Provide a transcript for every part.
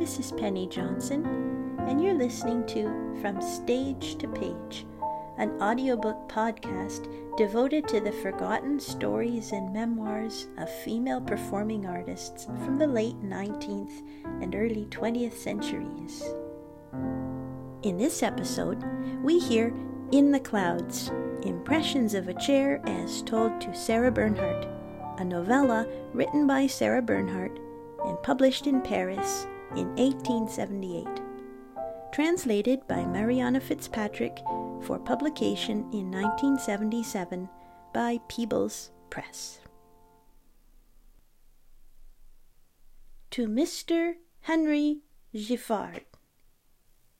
This is Penny Johnson, and you're listening to From Stage to Page, an audiobook podcast devoted to the forgotten stories and memoirs of female performing artists from the late 19th and early 20th centuries. In this episode, we hear In the Clouds Impressions of a Chair as Told to Sarah Bernhardt, a novella written by Sarah Bernhardt and published in Paris in 1878. Translated by Mariana Fitzpatrick for publication in 1977 by Peebles Press. To Mr. Henry Giffard.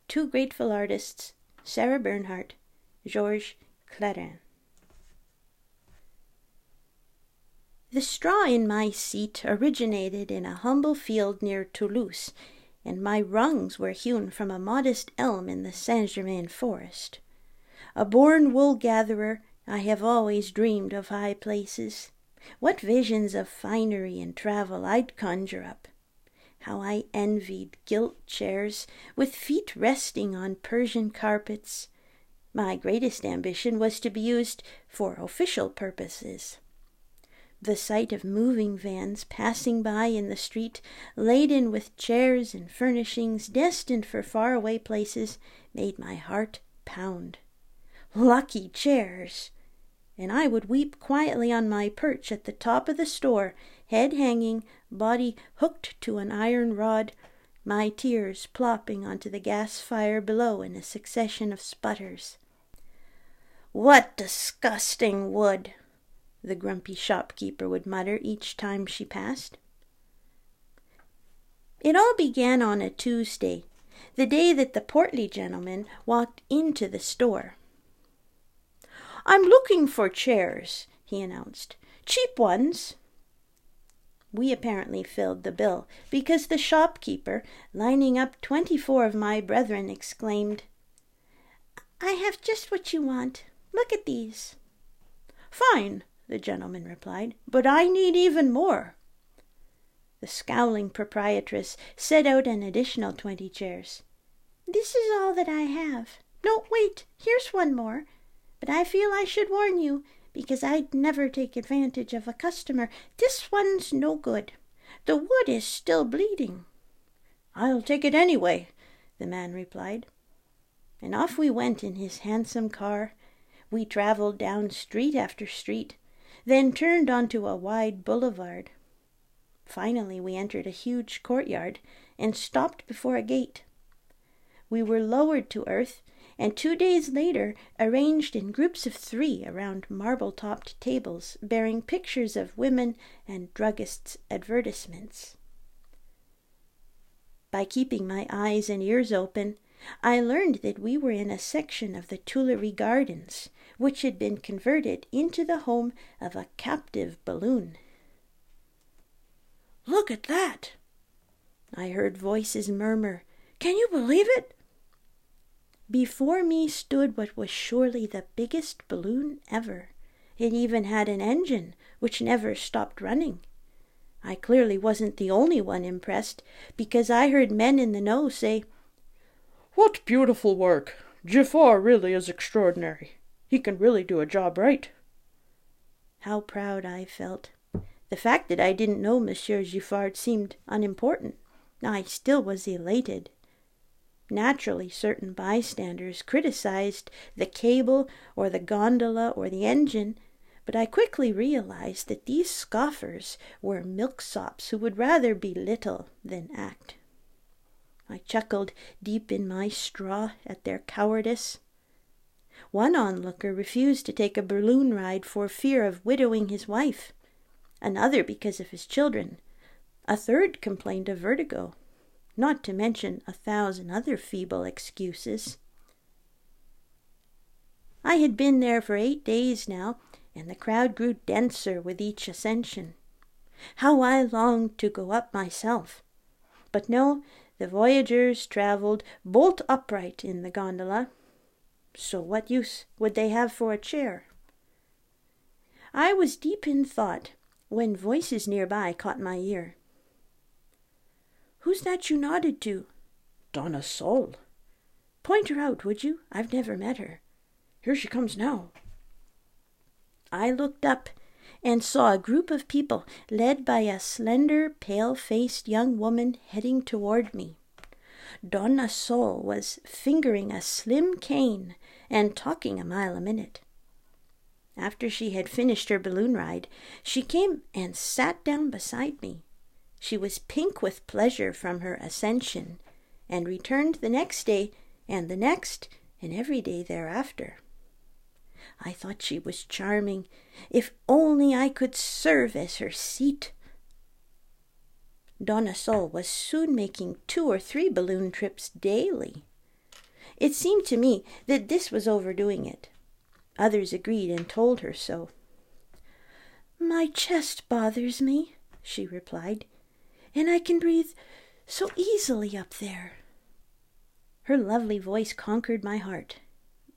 Two grateful artists, Sarah Bernhardt, Georges Clairin. The straw in my seat originated in a humble field near Toulouse, and my rungs were hewn from a modest elm in the Saint Germain forest. A born wool gatherer, I have always dreamed of high places. What visions of finery and travel I'd conjure up! How I envied gilt chairs, with feet resting on Persian carpets. My greatest ambition was to be used for official purposes. The sight of moving vans passing by in the street, laden with chairs and furnishings destined for far-away places, made my heart pound. Lucky chairs! And I would weep quietly on my perch at the top of the store, head hanging, body hooked to an iron rod, my tears plopping onto the gas fire below in a succession of sputters. What disgusting wood! The grumpy shopkeeper would mutter each time she passed. It all began on a Tuesday, the day that the portly gentleman walked into the store. I'm looking for chairs, he announced. Cheap ones. We apparently filled the bill, because the shopkeeper, lining up twenty four of my brethren, exclaimed, I have just what you want. Look at these. Fine, the gentleman replied, but I need even more. The scowling proprietress set out an additional twenty chairs. This is all that I have. No, wait, here's one more. But I feel I should warn you, because I'd never take advantage of a customer. This one's no good. The wood is still bleeding. I'll take it anyway, the man replied. And off we went in his handsome car. We traveled down street after street, then turned onto a wide boulevard. Finally, we entered a huge courtyard and stopped before a gate. We were lowered to earth, and two days later arranged in groups of three around marble topped tables bearing pictures of women and druggists' advertisements. By keeping my eyes and ears open, I learned that we were in a section of the Tuileries Gardens, which had been converted into the home of a captive balloon. Look at that! I heard voices murmur. Can you believe it? Before me stood what was surely the biggest balloon ever. It even had an engine, which never stopped running. I clearly wasn't the only one impressed, because I heard men in the know say, what beautiful work! Giffard really is extraordinary. He can really do a job right. How proud I felt. The fact that I didn't know Monsieur Giffard seemed unimportant. I still was elated. Naturally, certain bystanders criticized the cable or the gondola or the engine, but I quickly realized that these scoffers were milksops who would rather belittle than act. I chuckled deep in my straw at their cowardice. One onlooker refused to take a balloon ride for fear of widowing his wife, another because of his children, a third complained of vertigo, not to mention a thousand other feeble excuses. I had been there for eight days now, and the crowd grew denser with each ascension. How I longed to go up myself! But no, the voyagers travelled bolt upright in the gondola. So what use would they have for a chair? I was deep in thought when voices nearby caught my ear. Who's that you nodded to? Donna Sol. Point her out, would you? I've never met her. Here she comes now. I looked up and saw a group of people led by a slender, pale faced young woman heading toward me. Donna Sol was fingering a slim cane and talking a mile a minute. After she had finished her balloon ride, she came and sat down beside me. She was pink with pleasure from her ascension, and returned the next day, and the next, and every day thereafter. I thought she was charming. If only I could serve as her seat. Donna Sol was soon making two or three balloon trips daily. It seemed to me that this was overdoing it. Others agreed and told her so. My chest bothers me, she replied, and I can breathe so easily up there. Her lovely voice conquered my heart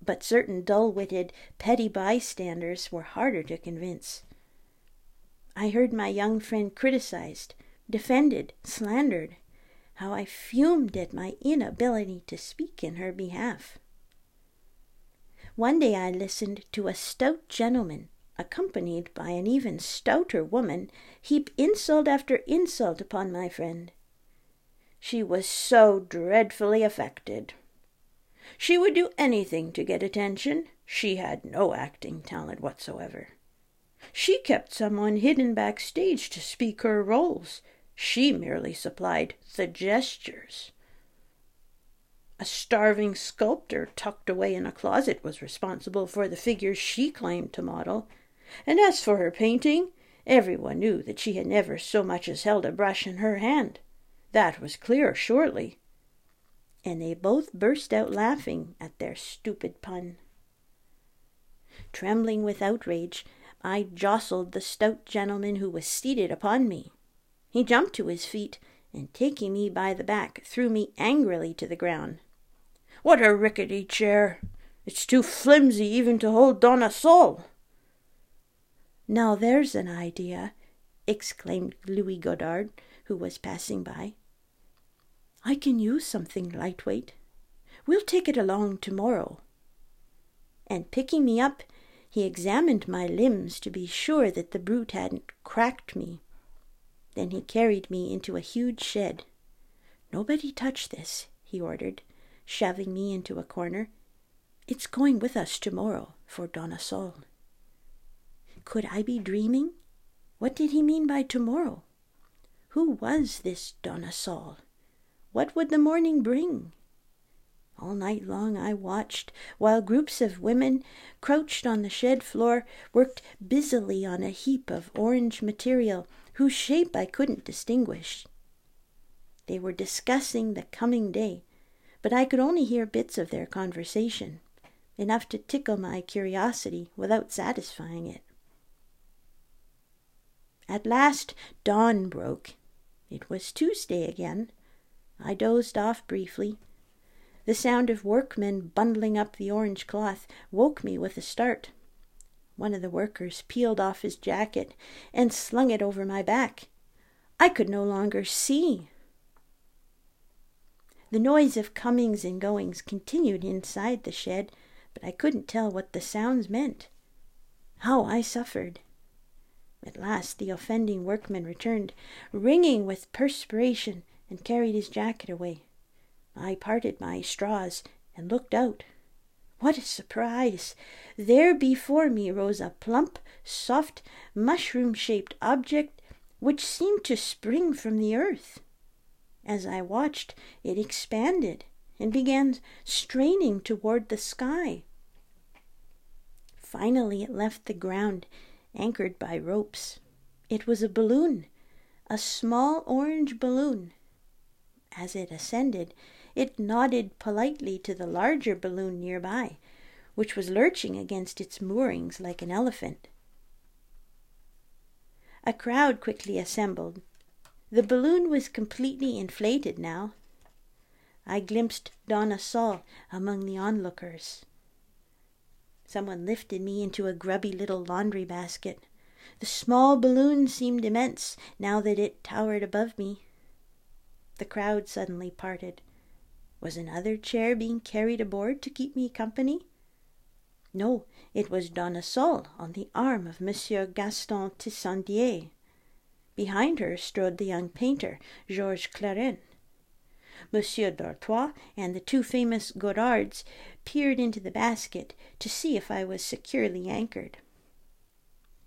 but certain dull witted, petty bystanders were harder to convince. I heard my young friend criticized, defended, slandered. How I fumed at my inability to speak in her behalf. One day I listened to a stout gentleman, accompanied by an even stouter woman, heap insult after insult upon my friend. She was so dreadfully affected, she would do anything to get attention. She had no acting talent whatsoever. She kept someone hidden backstage to speak her roles. She merely supplied the gestures. A starving sculptor tucked away in a closet was responsible for the figures she claimed to model. And as for her painting, everyone knew that she had never so much as held a brush in her hand. That was clear, surely and they both burst out laughing at their stupid pun. Trembling with outrage, I jostled the stout gentleman who was seated upon me. He jumped to his feet, and taking me by the back, threw me angrily to the ground. What a rickety chair! It's too flimsy even to hold Donna Sol. Now there's an idea, exclaimed Louis Godard, who was passing by. I can use something lightweight. We'll take it along tomorrow. And picking me up, he examined my limbs to be sure that the brute hadn't cracked me. Then he carried me into a huge shed. Nobody touch this, he ordered, shoving me into a corner. It's going with us tomorrow for Donna Sol. Could I be dreaming? What did he mean by tomorrow? Who was this Donna Sol? What would the morning bring? All night long I watched, while groups of women, crouched on the shed floor, worked busily on a heap of orange material whose shape I couldn't distinguish. They were discussing the coming day, but I could only hear bits of their conversation, enough to tickle my curiosity without satisfying it. At last dawn broke. It was Tuesday again. I dozed off briefly. The sound of workmen bundling up the orange cloth woke me with a start. One of the workers peeled off his jacket and slung it over my back. I could no longer see. The noise of comings and goings continued inside the shed, but I couldn't tell what the sounds meant. How I suffered! At last the offending workman returned, wringing with perspiration and carried his jacket away. I parted my straws and looked out. What a surprise! There before me rose a plump, soft, mushroom shaped object which seemed to spring from the earth. As I watched, it expanded and began straining toward the sky. Finally, it left the ground, anchored by ropes. It was a balloon, a small orange balloon as it ascended, it nodded politely to the larger balloon nearby, which was lurching against its moorings like an elephant. A crowd quickly assembled. The balloon was completely inflated now. I glimpsed Donna Sol among the onlookers. Someone lifted me into a grubby little laundry basket. The small balloon seemed immense now that it towered above me. The crowd suddenly parted. Was another chair being carried aboard to keep me company? No, it was Donna Sol on the arm of Monsieur Gaston Tissandier. Behind her strode the young painter, Georges Clairin. Monsieur d'Artois and the two famous Godards peered into the basket to see if I was securely anchored.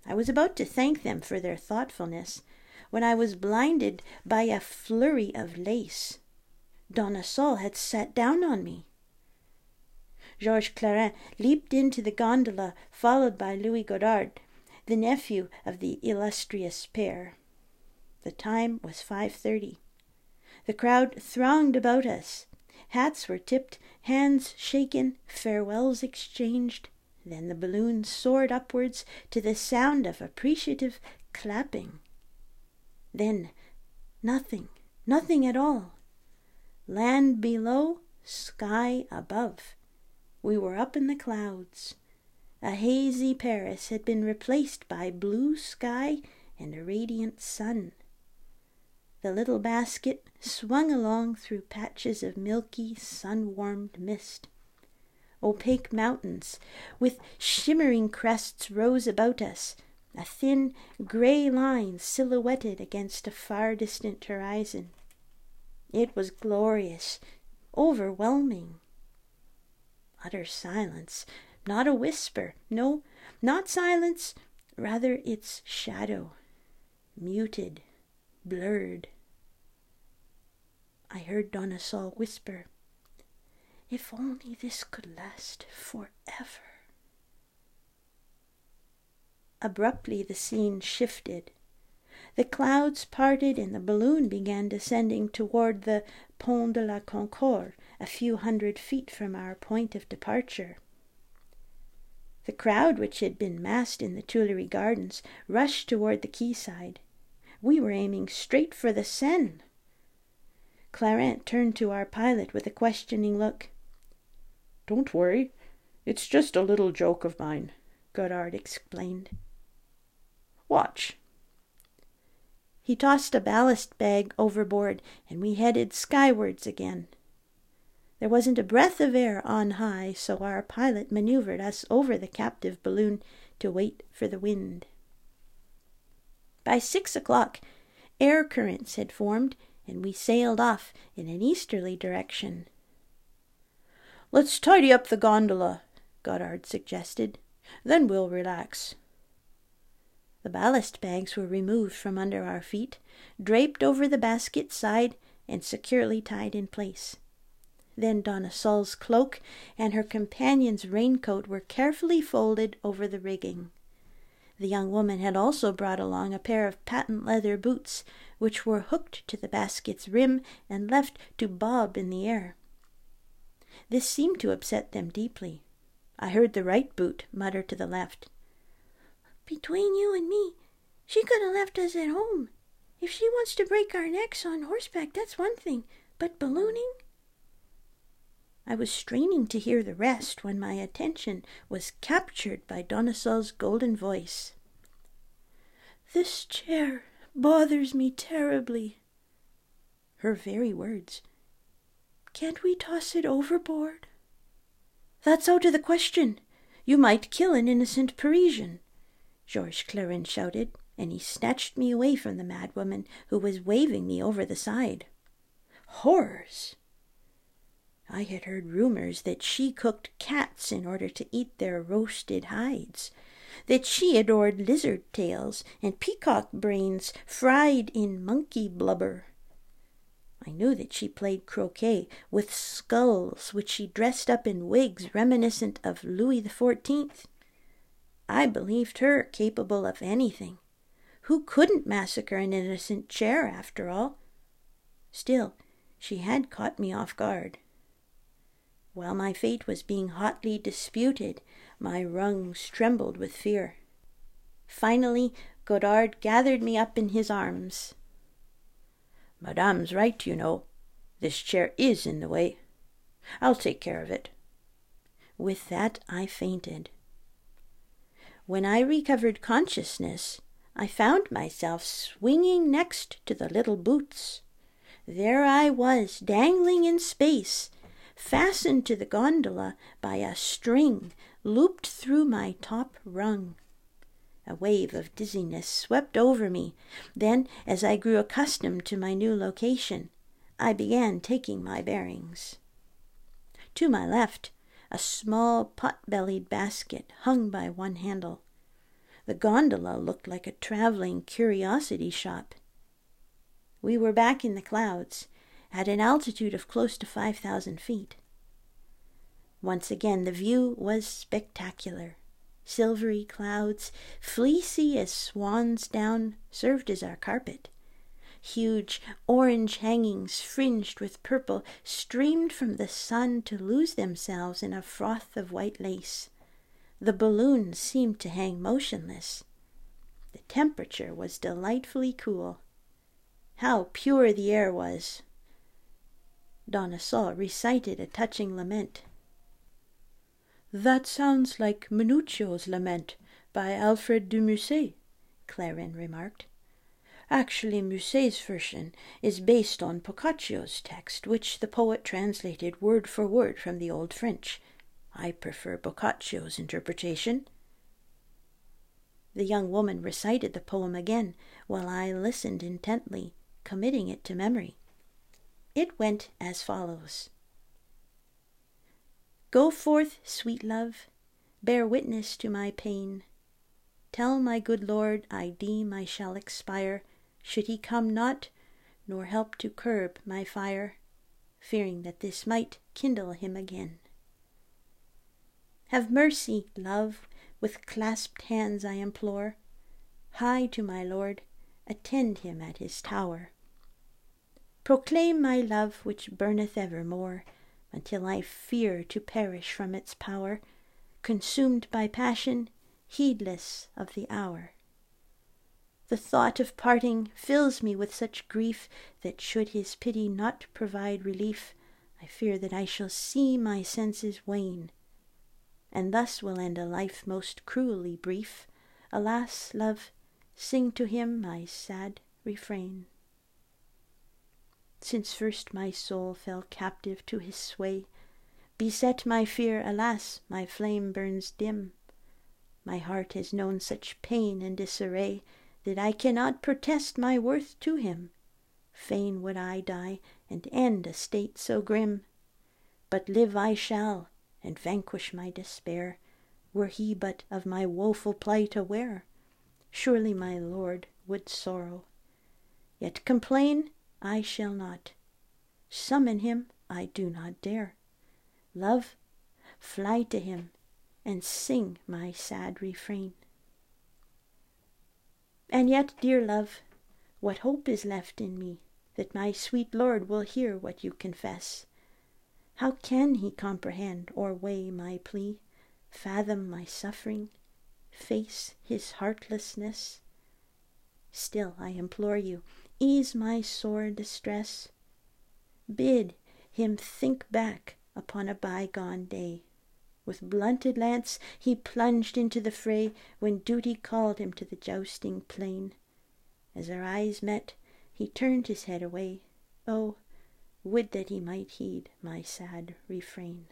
I was about to thank them for their thoughtfulness when I was blinded by a flurry of lace. Donna Sol had sat down on me. Georges Clairin leaped into the gondola, followed by Louis Godard, the nephew of the illustrious pair. The time was five thirty. The crowd thronged about us. Hats were tipped, hands shaken, farewells exchanged. Then the balloon soared upwards to the sound of appreciative clapping. Then nothing, nothing at all. Land below, sky above. We were up in the clouds. A hazy Paris had been replaced by blue sky and a radiant sun. The little basket swung along through patches of milky, sun warmed mist. Opaque mountains with shimmering crests rose about us, a thin gray line silhouetted against a far distant horizon. It was glorious, overwhelming. Utter silence, not a whisper, no, not silence, rather its shadow, muted, blurred. I heard Donna Sol whisper, If only this could last forever. Abruptly the scene shifted. The clouds parted and the balloon began descending toward the Pont de la Concorde, a few hundred feet from our point of departure. The crowd, which had been massed in the Tuileries Gardens, rushed toward the quayside. We were aiming straight for the Seine. Clairin turned to our pilot with a questioning look. Don't worry. It's just a little joke of mine, Godard explained. Watch. He tossed a ballast bag overboard, and we headed skywards again. There wasn't a breath of air on high, so our pilot maneuvered us over the captive balloon to wait for the wind. By six o'clock, air currents had formed, and we sailed off in an easterly direction. Let's tidy up the gondola, Godard suggested. Then we'll relax. The ballast bags were removed from under our feet, draped over the basket side, and securely tied in place. Then Donna Sol's cloak and her companion's raincoat were carefully folded over the rigging. The young woman had also brought along a pair of patent leather boots, which were hooked to the basket's rim and left to bob in the air. This seemed to upset them deeply. I heard the right boot mutter to the left, between you and me, she could have left us at home. If she wants to break our necks on horseback, that's one thing, but ballooning? I was straining to hear the rest when my attention was captured by Donna golden voice. This chair bothers me terribly. Her very words. Can't we toss it overboard? That's out of the question. You might kill an innocent Parisian. Georges Clairin shouted, and he snatched me away from the madwoman who was waving me over the side. Horrors! I had heard rumors that she cooked cats in order to eat their roasted hides, that she adored lizard tails and peacock brains fried in monkey blubber. I knew that she played croquet with skulls which she dressed up in wigs reminiscent of Louis the Fourteenth. I believed her capable of anything. Who couldn't massacre an innocent chair, after all? Still, she had caught me off guard. While my fate was being hotly disputed, my rungs trembled with fear. Finally, Godard gathered me up in his arms. Madame's right, you know. This chair is in the way. I'll take care of it. With that, I fainted. When I recovered consciousness, I found myself swinging next to the little boots. there I was, dangling in space, fastened to the gondola by a string looped through my top rung. A wave of dizziness swept over me. Then, as I grew accustomed to my new location, I began taking my bearings. To my left, a small pot bellied basket hung by one handle. The gondola looked like a traveling curiosity shop. We were back in the clouds, at an altitude of close to 5,000 feet. Once again, the view was spectacular. Silvery clouds, fleecy as swan's down, served as our carpet. Huge orange hangings, fringed with purple, streamed from the sun to lose themselves in a froth of white lace. The balloon seemed to hang motionless. The temperature was delightfully cool. How pure the air was! Donna Sol recited a touching lament. That sounds like Minuccio's lament by Alfred de Musset, Clairin remarked. Actually, Musset's version is based on Boccaccio's text, which the poet translated word for word from the Old French. I prefer Boccaccio's interpretation. The young woman recited the poem again, while I listened intently committing it to memory. It went as follows Go forth, sweet love, bear witness to my pain. Tell my good Lord I deem I shall expire, should he come not, nor help to curb my fire, fearing that this might kindle him again. Have mercy, love, with clasped hands I implore. Hie to my Lord, attend him at his tower. Proclaim my love which burneth evermore, until I fear to perish from its power, consumed by passion, heedless of the hour. The thought of parting fills me with such grief that should his pity not provide relief, I fear that I shall see my senses wane, and thus will end a life most cruelly brief. Alas, love, sing to him my sad refrain. Since first my soul fell captive to his sway, Beset my fear, alas, my flame burns dim. My heart has known such pain and disarray That I cannot protest my worth to him. Fain would I die and end a state so grim, But live I shall, and vanquish my despair, Were he but of my woeful plight aware. Surely my lord would sorrow. Yet complain I shall not. Summon him I do not dare. Love, fly to him and sing my sad refrain. And yet, dear love, what hope is left in me that my sweet Lord will hear what you confess? How can he comprehend or weigh my plea, fathom my suffering, face his heartlessness? Still, I implore you, ease my sore distress. Bid him think back upon a bygone day. With blunted lance he plunged into the fray when duty called him to the jousting plain. As our eyes met, he turned his head away. Oh, would that he might heed my sad refrain.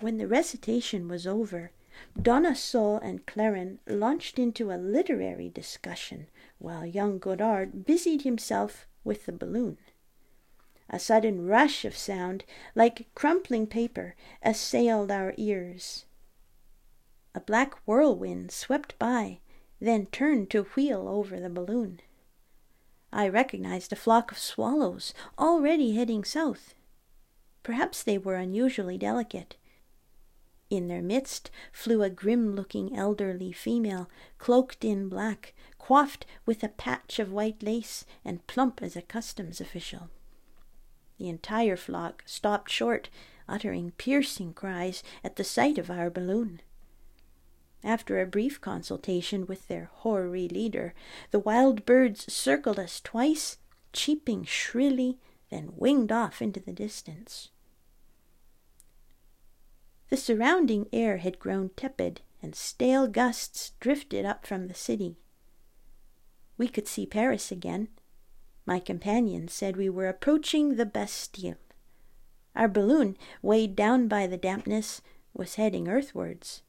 When the recitation was over, Donna and Clairin launched into a literary discussion, while young Godard busied himself with the balloon. A sudden rush of sound, like crumpling paper, assailed our ears. A black whirlwind swept by, then turned to wheel over the balloon. I recognized a flock of swallows already heading south. Perhaps they were unusually delicate, in their midst flew a grim looking elderly female, cloaked in black, coiffed with a patch of white lace, and plump as a customs official. The entire flock stopped short, uttering piercing cries at the sight of our balloon. After a brief consultation with their hoary leader, the wild birds circled us twice, cheeping shrilly, then winged off into the distance. The surrounding air had grown tepid, and stale gusts drifted up from the city. we could see Paris again. My companion said we were approaching the Bastille. Our balloon, weighed down by the dampness, was heading earthwards.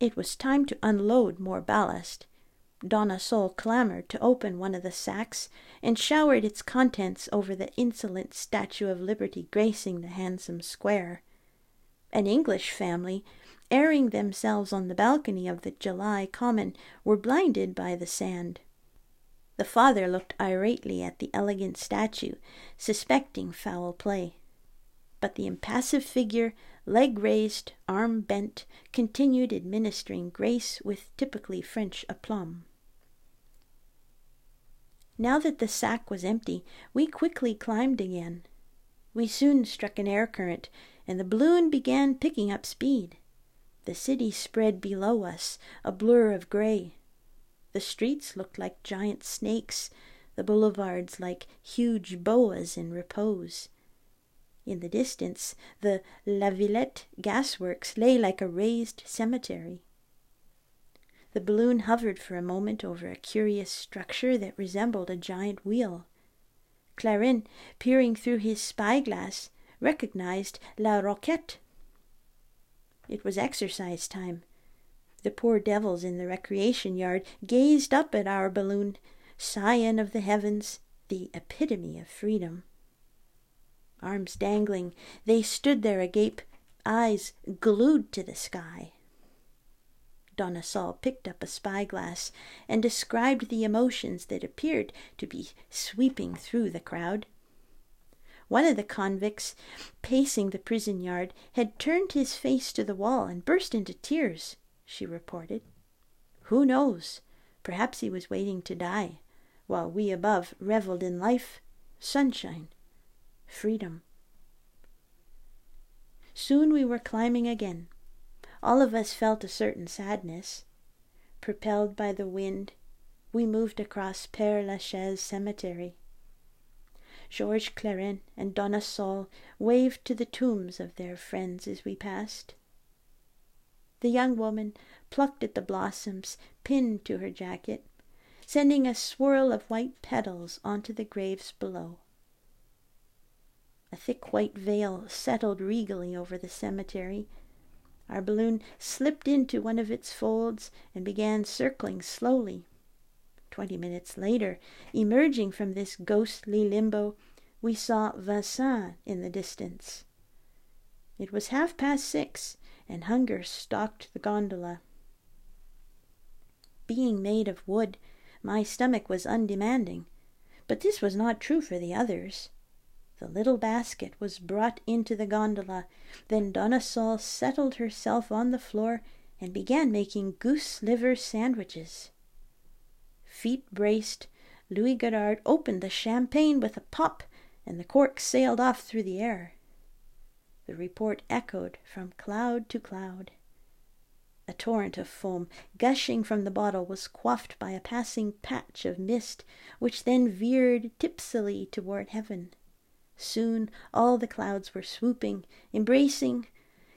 It was time to unload more ballast. Donna Sol clamored to open one of the sacks and showered its contents over the insolent Statue of Liberty gracing the handsome square. An English family, airing themselves on the balcony of the July Column, were blinded by the sand. The father looked irately at the elegant statue, suspecting foul play. But the impassive figure, leg raised, arm bent, continued administering grace with typically French aplomb. Now that the sack was empty, we quickly climbed again. We soon struck an air current, and the balloon began picking up speed. The city spread below us, a blur of gray. The streets looked like giant snakes, the boulevards like huge boas in repose. In the distance, the La Villette gasworks lay like a raised cemetery. The balloon hovered for a moment over a curious structure that resembled a giant wheel. Clairin, peering through his spyglass, recognized La Roquette. It was exercise time. The poor devils in the recreation yard gazed up at our balloon, scion of the heavens, the epitome of freedom. Arms dangling, they stood there agape, eyes glued to the sky. Donna picked up a spyglass and described the emotions that appeared to be sweeping through the crowd. One of the convicts, pacing the prison yard, had turned his face to the wall and burst into tears, she reported. Who knows? Perhaps he was waiting to die, while we above reveled in life, sunshine, freedom. Soon we were climbing again. All of us felt a certain sadness. Propelled by the wind, we moved across Père Lachaise cemetery. Georges Clairin and Donna Sol waved to the tombs of their friends as we passed. The young woman plucked at the blossoms pinned to her jacket, sending a swirl of white petals onto the graves below. A thick white veil settled regally over the cemetery. Our balloon slipped into one of its folds and began circling slowly. Twenty minutes later, emerging from this ghostly limbo, we saw Vincennes in the distance. It was half past six, and hunger stalked the gondola. Being made of wood, my stomach was undemanding, but this was not true for the others. The little basket was brought into the gondola. Then Donna Sol settled herself on the floor and began making goose liver sandwiches. Feet braced, Louis Godard opened the champagne with a pop, and the cork sailed off through the air. The report echoed from cloud to cloud. A torrent of foam gushing from the bottle was quaffed by a passing patch of mist, which then veered tipsily toward heaven. Soon all the clouds were swooping, embracing,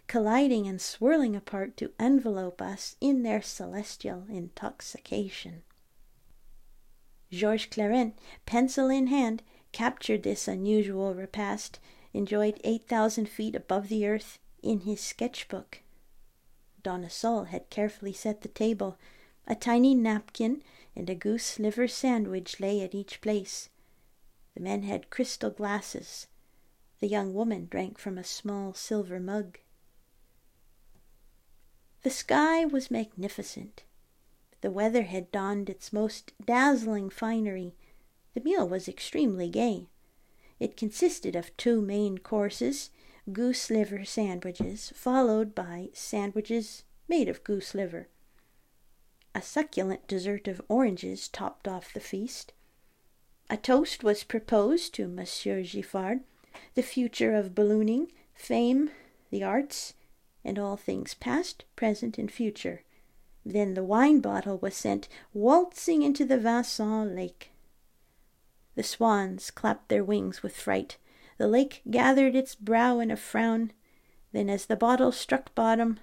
colliding, and swirling apart to envelope us in their celestial intoxication. Georges Clairin, pencil in hand, captured this unusual repast, enjoyed eight thousand feet above the earth, in his sketch-book. Donna Sol had carefully set the table. A tiny napkin and a goose liver sandwich lay at each place. The men had crystal glasses. The young woman drank from a small silver mug. The sky was magnificent. The weather had donned its most dazzling finery. The meal was extremely gay. It consisted of two main courses goose liver sandwiches, followed by sandwiches made of goose liver. A succulent dessert of oranges topped off the feast. A toast was proposed to Monsieur Giffard, the future of ballooning, fame, the arts, and all things past, present, and future. Then the wine bottle was sent waltzing into the Vincennes lake. The swans clapped their wings with fright. The lake gathered its brow in a frown. Then, as the bottle struck bottom,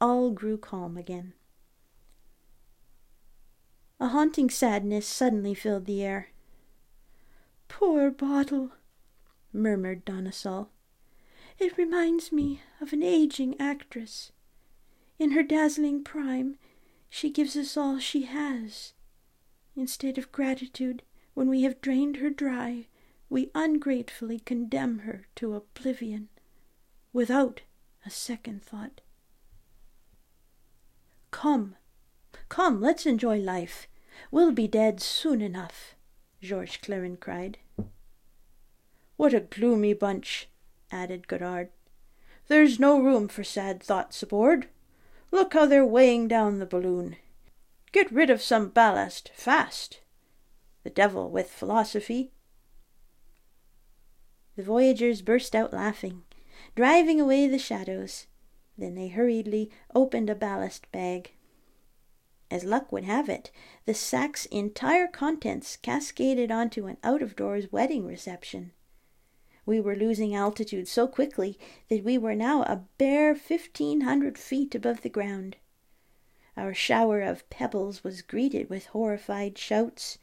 all grew calm again. A haunting sadness suddenly filled the air. Poor bottle, murmured Donna Sol. It reminds me of an aging actress. In her dazzling prime, she gives us all she has. Instead of gratitude, when we have drained her dry, we ungratefully condemn her to oblivion, without a second thought. Come, come, let's enjoy life. We'll be dead soon enough, Georges Clairin cried. What a gloomy bunch, added Godard. There's no room for sad thoughts aboard. Look how they're weighing down the balloon. Get rid of some ballast, fast. The devil with philosophy. The voyagers burst out laughing, driving away the shadows. Then they hurriedly opened a ballast bag. As luck would have it, the sack's entire contents cascaded onto an out of doors wedding reception. We were losing altitude so quickly that we were now a bare fifteen hundred feet above the ground. Our shower of pebbles was greeted with horrified shouts.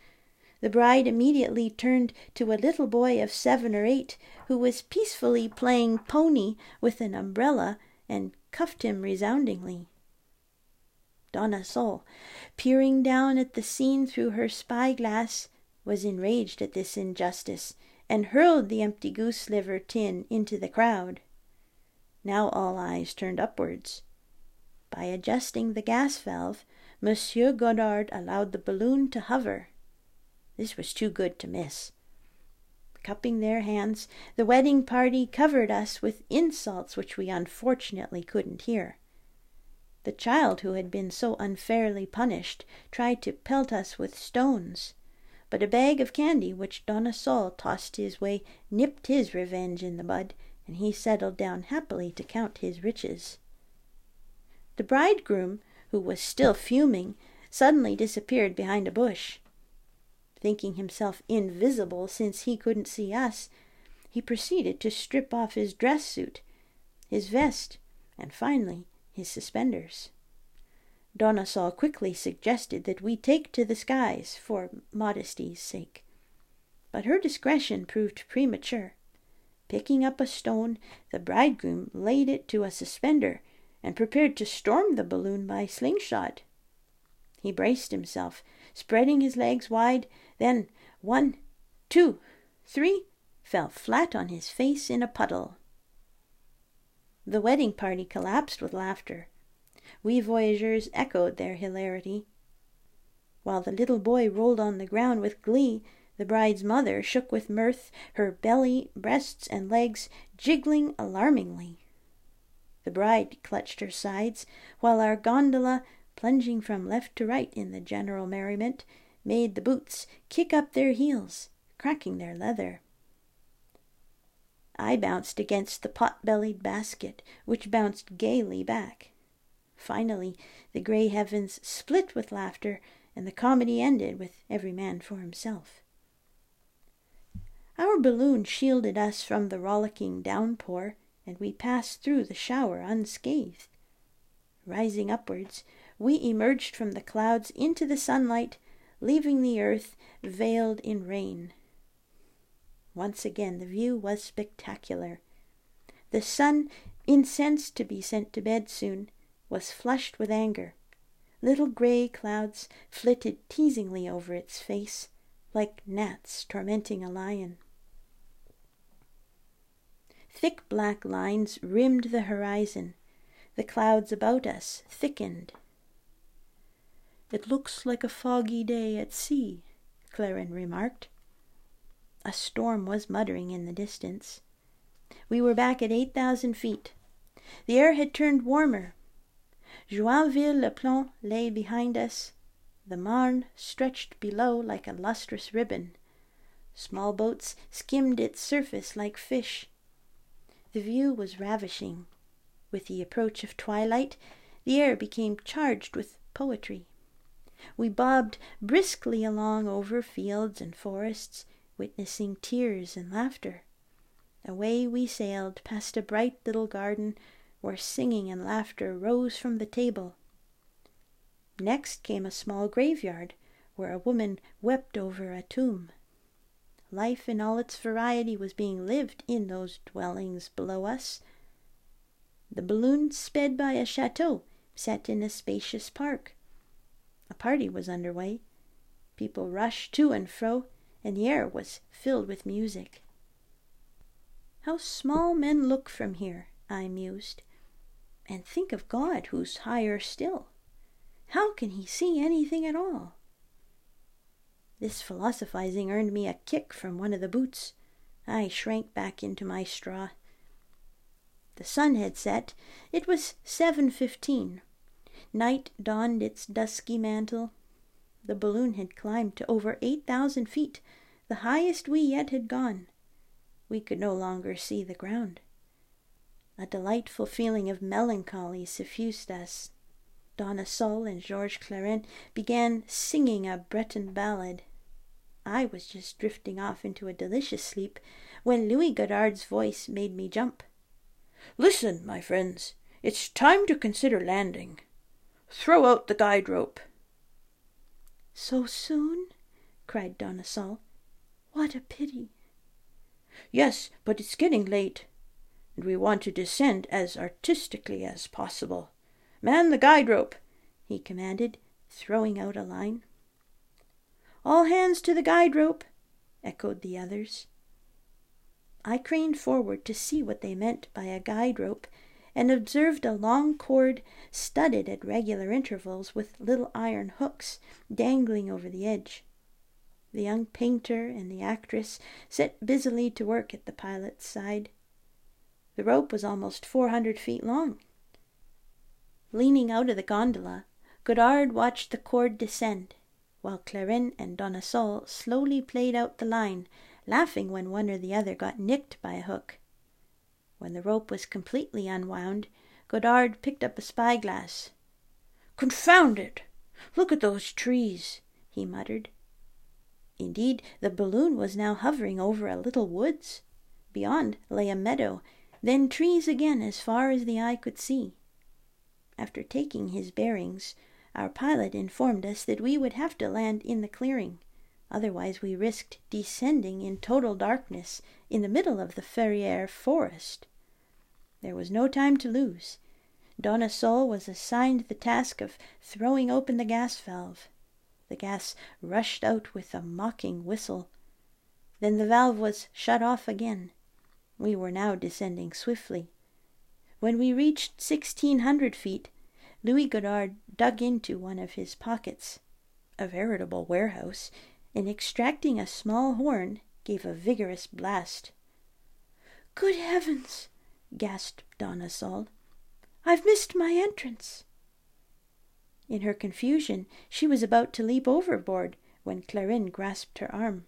The bride immediately turned to a little boy of seven or eight who was peacefully playing pony with an umbrella and cuffed him resoundingly. Donna Sol, peering down at the scene through her spyglass, was enraged at this injustice and hurled the empty goose liver tin into the crowd. Now all eyes turned upwards. By adjusting the gas valve, Monsieur Godard allowed the balloon to hover. This was too good to miss. Cupping their hands, the wedding party covered us with insults which we unfortunately couldn't hear. The child who had been so unfairly punished tried to pelt us with stones but a bag of candy which Donna Sol tossed his way nipped his revenge in the bud, and he settled down happily to count his riches. The bridegroom, who was still fuming, suddenly disappeared behind a bush. Thinking himself invisible since he couldn't see us, he proceeded to strip off his dress suit, his vest, and finally his suspenders. Donna Sol quickly suggested that we take to the skies for modesty's sake. But her discretion proved premature. Picking up a stone, the bridegroom laid it to a suspender and prepared to storm the balloon by slingshot. He braced himself, spreading his legs wide, then one, two, three, fell flat on his face in a puddle. The wedding party collapsed with laughter. We voyageurs echoed their hilarity. While the little boy rolled on the ground with glee, the bride's mother shook with mirth, her belly, breasts, and legs jiggling alarmingly. The bride clutched her sides, while our gondola, plunging from left to right in the general merriment, made the boots kick up their heels, cracking their leather. I bounced against the pot bellied basket, which bounced gaily back. Finally, the gray heavens split with laughter, and the comedy ended with every man for himself. Our balloon shielded us from the rollicking downpour, and we passed through the shower unscathed. Rising upwards, we emerged from the clouds into the sunlight, leaving the earth veiled in rain. Once again the view was spectacular. The sun, incensed to be sent to bed soon, was flushed with anger. Little gray clouds flitted teasingly over its face, like gnats tormenting a lion. Thick black lines rimmed the horizon. The clouds about us thickened. It looks like a foggy day at sea, Clairin remarked. A storm was muttering in the distance. We were back at eight thousand feet. The air had turned warmer, Joinville-le-Pont lay behind us. The Marne stretched below like a lustrous ribbon. Small boats skimmed its surface like fish. The view was ravishing. With the approach of twilight, the air became charged with poetry. We bobbed briskly along over fields and forests, witnessing tears and laughter. Away we sailed past a bright little garden where singing and laughter rose from the table. Next came a small graveyard, where a woman wept over a tomb. Life in all its variety was being lived in those dwellings below us. The balloon sped by a chateau set in a spacious park. A party was under way. People rushed to and fro, and the air was filled with music. How small men look from here, I mused. And think of God, who's higher still. How can he see anything at all? This philosophizing earned me a kick from one of the boots. I shrank back into my straw. The sun had set. It was seven fifteen. Night donned its dusky mantle. The balloon had climbed to over eight thousand feet, the highest we yet had gone. We could no longer see the ground. A delightful feeling of melancholy suffused us. Donna Sol and Georges Clairin began singing a Breton ballad. I was just drifting off into a delicious sleep when Louis Godard's voice made me jump. Listen, my friends, it's time to consider landing. Throw out the guide rope. So soon? cried Donna What a pity. Yes, but it's getting late, and we want to descend as artistically as possible. Man the guide rope, he commanded, throwing out a line. All hands to the guide rope, echoed the others. I craned forward to see what they meant by a guide rope and observed a long cord studded at regular intervals with little iron hooks dangling over the edge. The young painter and the actress set busily to work at the pilot's side. The rope was almost four hundred feet long. Leaning out of the gondola, Godard watched the cord descend while Clairin and Donna Sol slowly played out the line, laughing when one or the other got nicked by a hook. When the rope was completely unwound, Godard picked up a spyglass. Confound it! Look at those trees, he muttered. Indeed, the balloon was now hovering over a little woods. Beyond lay a meadow, then trees again as far as the eye could see. After taking his bearings, our pilot informed us that we would have to land in the clearing, otherwise we risked descending in total darkness in the middle of the Ferrière forest. There was no time to lose. Donna Sol was assigned the task of throwing open the gas valve. The gas rushed out with a mocking whistle. Then the valve was shut off again. We were now descending swiftly. When we reached sixteen hundred feet, Louis Godard dug into one of his pockets, a veritable warehouse, and extracting a small horn, gave a vigorous blast. Good heavens! Gasped Donna. I've missed my entrance. In her confusion, she was about to leap overboard when Clairin grasped her arm.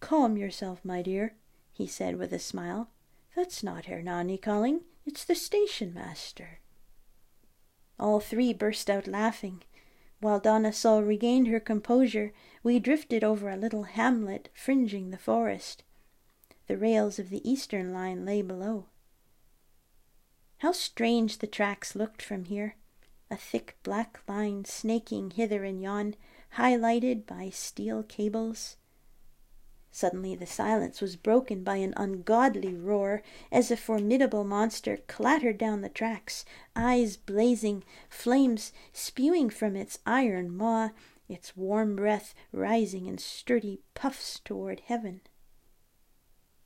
Calm yourself, my dear, he said with a smile. That's not Hernani calling, it's the station master. All three burst out laughing. While Donna Sol regained her composure, we drifted over a little hamlet fringing the forest. The rails of the eastern line lay below. How strange the tracks looked from here! A thick black line snaking hither and yon, highlighted by steel cables. Suddenly the silence was broken by an ungodly roar, as a formidable monster clattered down the tracks, eyes blazing, flames spewing from its iron maw, its warm breath rising in sturdy puffs toward heaven.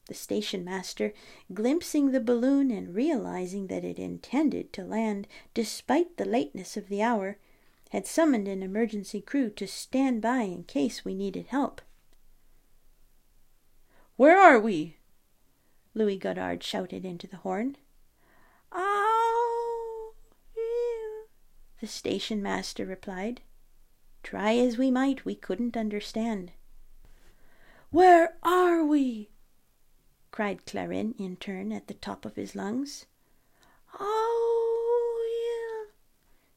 The station master, glimpsing the balloon and realizing that it intended to land despite the lateness of the hour, had summoned an emergency crew to stand by in case we needed help. Where are we? Louis Godard shouted into the horn. Oh, yeah, the station master replied. Try as we might, we couldn't understand. Where are we? Cried Clairin in turn at the top of his lungs. Oh, yeah,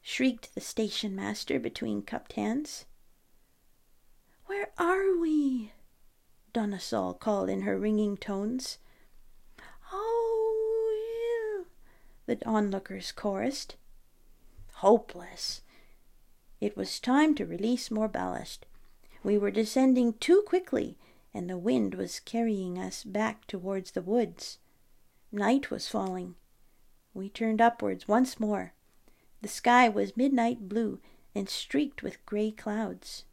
shrieked the station master between cupped hands. Where are we? Donna Sol called in her ringing tones. Oh, yeah, the onlookers chorused. Hopeless, It was time to release more ballast. We were descending too quickly, and the wind was carrying us back towards the woods. Night was falling. We turned upwards once more. The sky was midnight blue and streaked with grey clouds.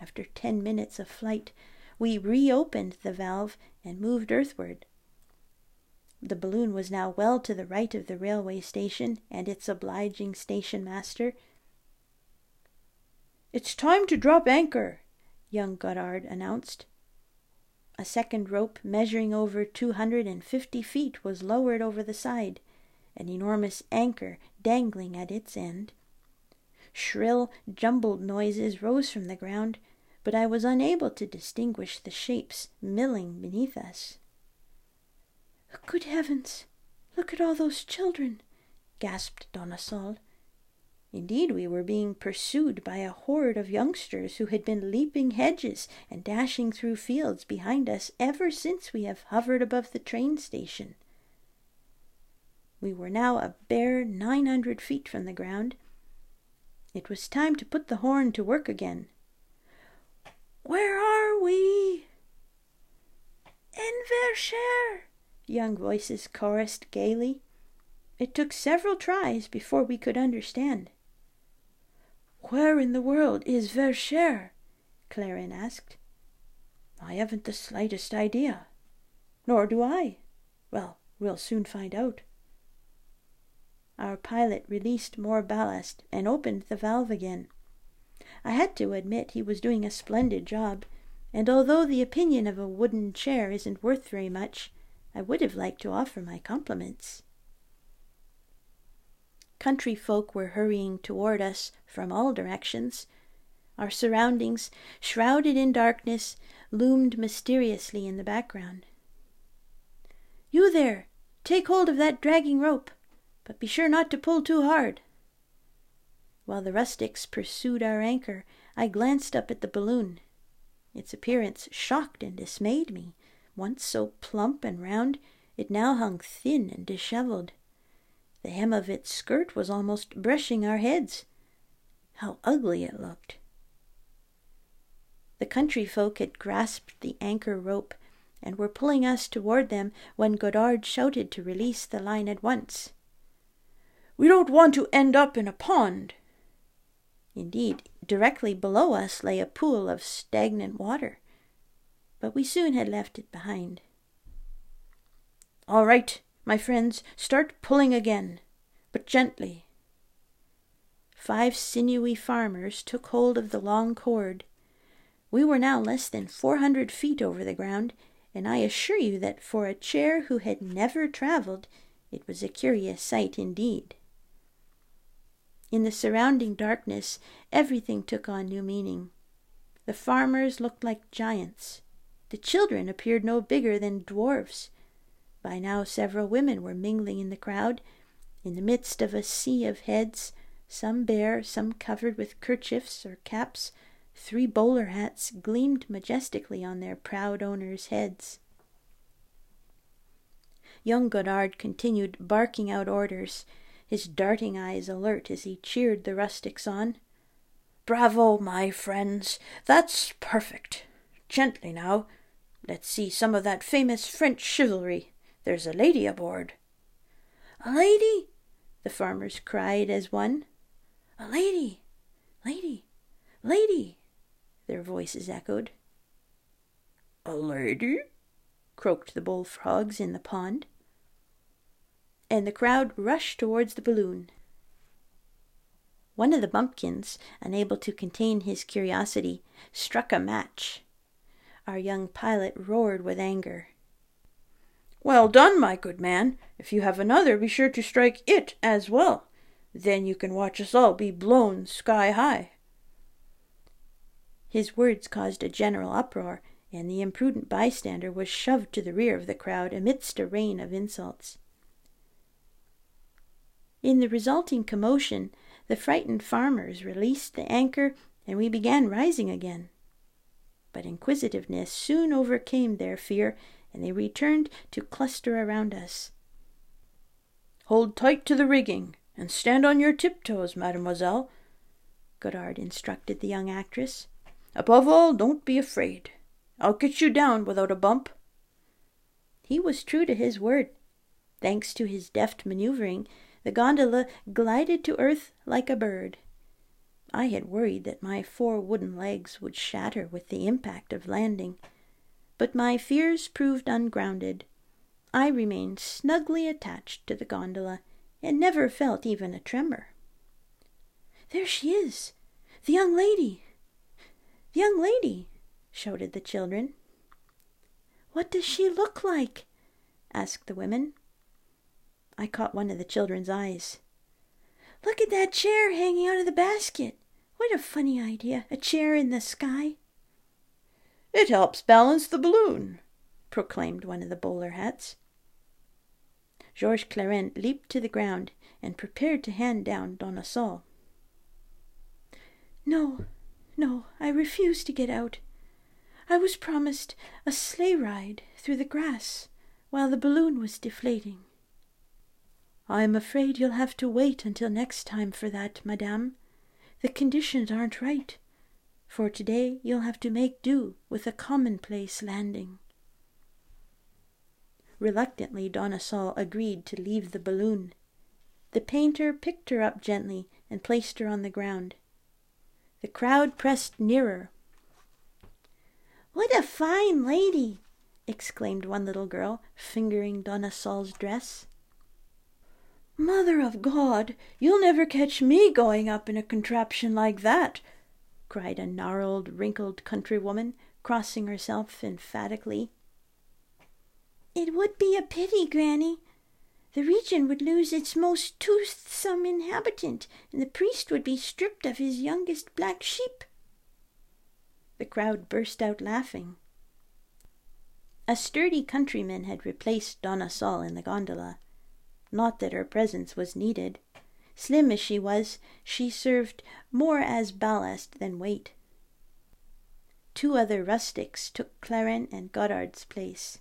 After ten minutes of flight, we reopened the valve and moved earthward. The balloon was now well to the right of the railway station and its obliging station master. It's time to drop anchor, young Godard announced. A second rope measuring over two hundred and fifty feet was lowered over the side, an enormous anchor dangling at its end. Shrill, jumbled noises rose from the ground, but I was unable to distinguish the shapes milling beneath us. Good heavens! Look at all those children! gasped Dona Sol. Indeed, we were being pursued by a horde of youngsters who had been leaping hedges and dashing through fields behind us ever since we have hovered above the train station. We were now a bare nine hundred feet from the ground, it was time to put the horn to work again. Where are we? In Verchères, young voices chorused gaily. It took several tries before we could understand. Where in the world is Verchères? Clairin asked. I haven't the slightest idea. Nor do I. Well, we'll soon find out. Our pilot released more ballast and opened the valve again. I had to admit he was doing a splendid job, and although the opinion of a wooden chair isn't worth very much, I would have liked to offer my compliments. Country folk were hurrying toward us from all directions. Our surroundings, shrouded in darkness, loomed mysteriously in the background. You there! Take hold of that dragging rope! but be sure not to pull too hard. While the rustics pursued our anchor, I glanced up at the balloon. Its appearance shocked and dismayed me. Once so plump and round, it now hung thin and dishevelled. The hem of its skirt was almost brushing our heads. How ugly it looked! The country folk had grasped the anchor rope and were pulling us toward them when Godard shouted to release the line at once. We don't want to end up in a pond. Indeed, directly below us lay a pool of stagnant water, but we soon had left it behind. All right, my friends, start pulling again, but gently. Five sinewy farmers took hold of the long cord. We were now less than four hundred feet over the ground, and I assure you that for a chair who had never travelled, it was a curious sight indeed. In the surrounding darkness, everything took on new meaning. The farmers looked like giants. The children appeared no bigger than dwarfs. By now, several women were mingling in the crowd. In the midst of a sea of heads, some bare, some covered with kerchiefs or caps, three bowler hats gleamed majestically on their proud owners' heads. Young Godard continued barking out orders his darting eyes alert as he cheered the rustics on. Bravo, my friends! That's perfect! Gently now. Let's see some of that famous French chivalry. There's a lady aboard. A lady? the farmers cried as one. A lady! Lady! Lady! their voices echoed. A lady? croaked the bullfrogs in the pond and the crowd rushed towards the balloon. One of the bumpkins, unable to contain his curiosity, struck a match. Our young pilot roared with anger. Well done, my good man. If you have another, be sure to strike it as well. Then you can watch us all be blown sky high. His words caused a general uproar, and the imprudent bystander was shoved to the rear of the crowd amidst a rain of insults. In the resulting commotion, the frightened farmers released the anchor and we began rising again. But inquisitiveness soon overcame their fear and they returned to cluster around us. Hold tight to the rigging and stand on your tiptoes, mademoiselle. Godard instructed the young actress. Above all, don't be afraid. I'll get you down without a bump. He was true to his word. Thanks to his deft maneuvering, the gondola glided to earth like a bird. I had worried that my four wooden legs would shatter with the impact of landing, but my fears proved ungrounded. I remained snugly attached to the gondola and never felt even a tremor. There she is, the young lady, the young lady, shouted the children. What does she look like? asked the women. I caught one of the children's eyes. Look at that chair hanging out of the basket. What a funny idea, a chair in the sky. It helps balance the balloon, proclaimed one of the bowler hats. Georges Clairin leaped to the ground and prepared to hand down Donna Sol. No, no, I refuse to get out. I was promised a sleigh ride through the grass while the balloon was deflating. I'm afraid you'll have to wait until next time for that, madame. The conditions aren't right. For today you'll have to make do with a commonplace landing. Reluctantly, Donna Sol agreed to leave the balloon. The painter picked her up gently and placed her on the ground. The crowd pressed nearer. What a fine lady! exclaimed one little girl, fingering Donna Sol's dress. Mother of God, you'll never catch me going up in a contraption like that, cried a gnarled, wrinkled countrywoman, crossing herself emphatically. It would be a pity, Granny. The region would lose its most toothsome inhabitant, and the priest would be stripped of his youngest black sheep. The crowd burst out laughing. A sturdy countryman had replaced Donna Sol in the gondola. Not that her presence was needed. Slim as she was, she served more as ballast than weight. Two other rustics took Clairin and Godard's place.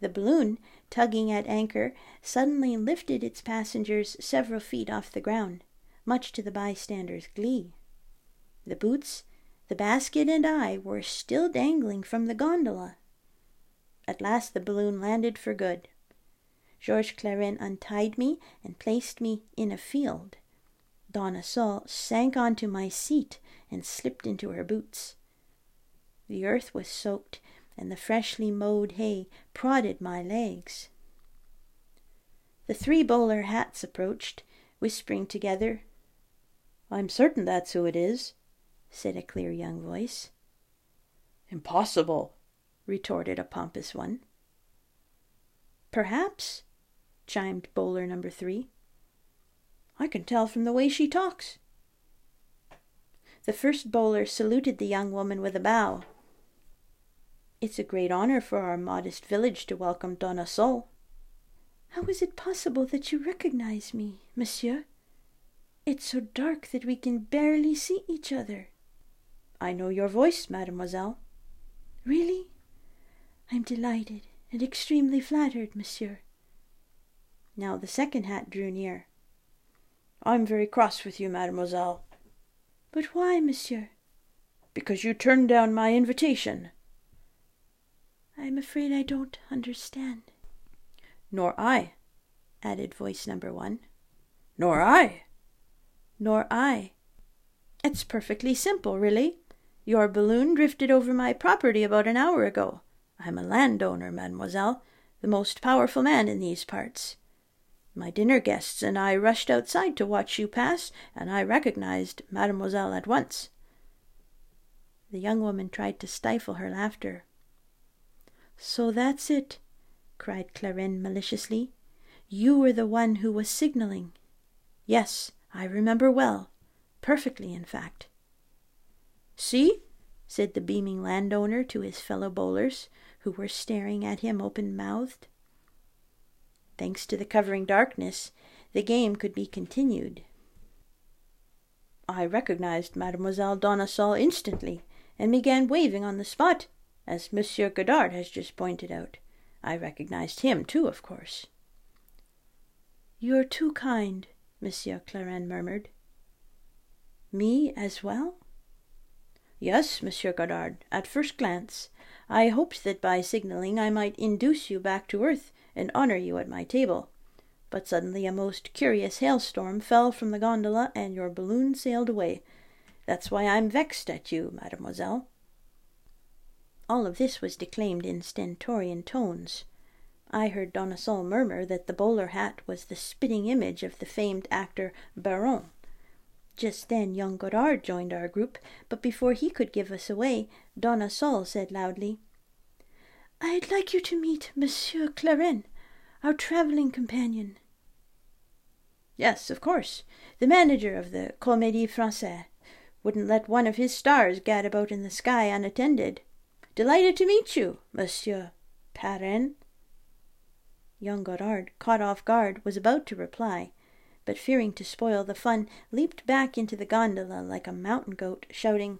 The balloon, tugging at anchor, suddenly lifted its passengers several feet off the ground, much to the bystanders' glee. The boots, the basket, and I were still dangling from the gondola. At last the balloon landed for good. Georges Clairin untied me and placed me in a field. Donna Sol sank onto my seat and slipped into her boots. The earth was soaked and the freshly mowed hay prodded my legs. The three bowler hats approached, whispering together. I'm certain that's who it is, said a clear young voice. Impossible, retorted a pompous one. Perhaps, chimed bowler number three. I can tell from the way she talks. The first bowler saluted the young woman with a bow. It's a great honor for our modest village to welcome Donna Sol. How is it possible that you recognize me, monsieur? It's so dark that we can barely see each other. I know your voice, mademoiselle. Really? I'm delighted and extremely flattered, monsieur. Now the second hat drew near. I'm very cross with you, mademoiselle. But why, monsieur? Because you turned down my invitation. I'm afraid I don't understand. Nor I, added voice number one. Nor I. Nor I. It's perfectly simple, really. Your balloon drifted over my property about an hour ago. I'm a landowner, mademoiselle, the most powerful man in these parts. My dinner guests and I rushed outside to watch you pass, and I recognized mademoiselle at once. The young woman tried to stifle her laughter. So that's it, cried Clairin maliciously. You were the one who was signaling. Yes, I remember well. Perfectly, in fact. See, said the beaming landowner to his fellow bowlers, who were staring at him open mouthed. Thanks to the covering darkness, the game could be continued. I recognized Mademoiselle Donna Sol instantly, and began waving on the spot as Monsieur Godard has just pointed out. I recognized him, too, of course. You're too kind, Monsieur Clairin murmured. Me as well? Yes, Monsieur Godard, at first glance. I hoped that by signaling I might induce you back to earth and honor you at my table. But suddenly a most curious hailstorm fell from the gondola and your balloon sailed away. That's why I'm vexed at you, mademoiselle. All of this was declaimed in stentorian tones. I heard Donna Sol murmur that the bowler hat was the spitting image of the famed actor Baron. Just then young Godard joined our group, but before he could give us away, Donna Sol said loudly, I'd like you to meet Monsieur Clairin, our travelling companion. Yes, of course. The manager of the Comédie Française wouldn't let one of his stars gad about in the sky unattended. Delighted to meet you, Monsieur Perrin. Young Godard, caught off guard, was about to reply, but fearing to spoil the fun, leaped back into the gondola like a mountain goat, shouting,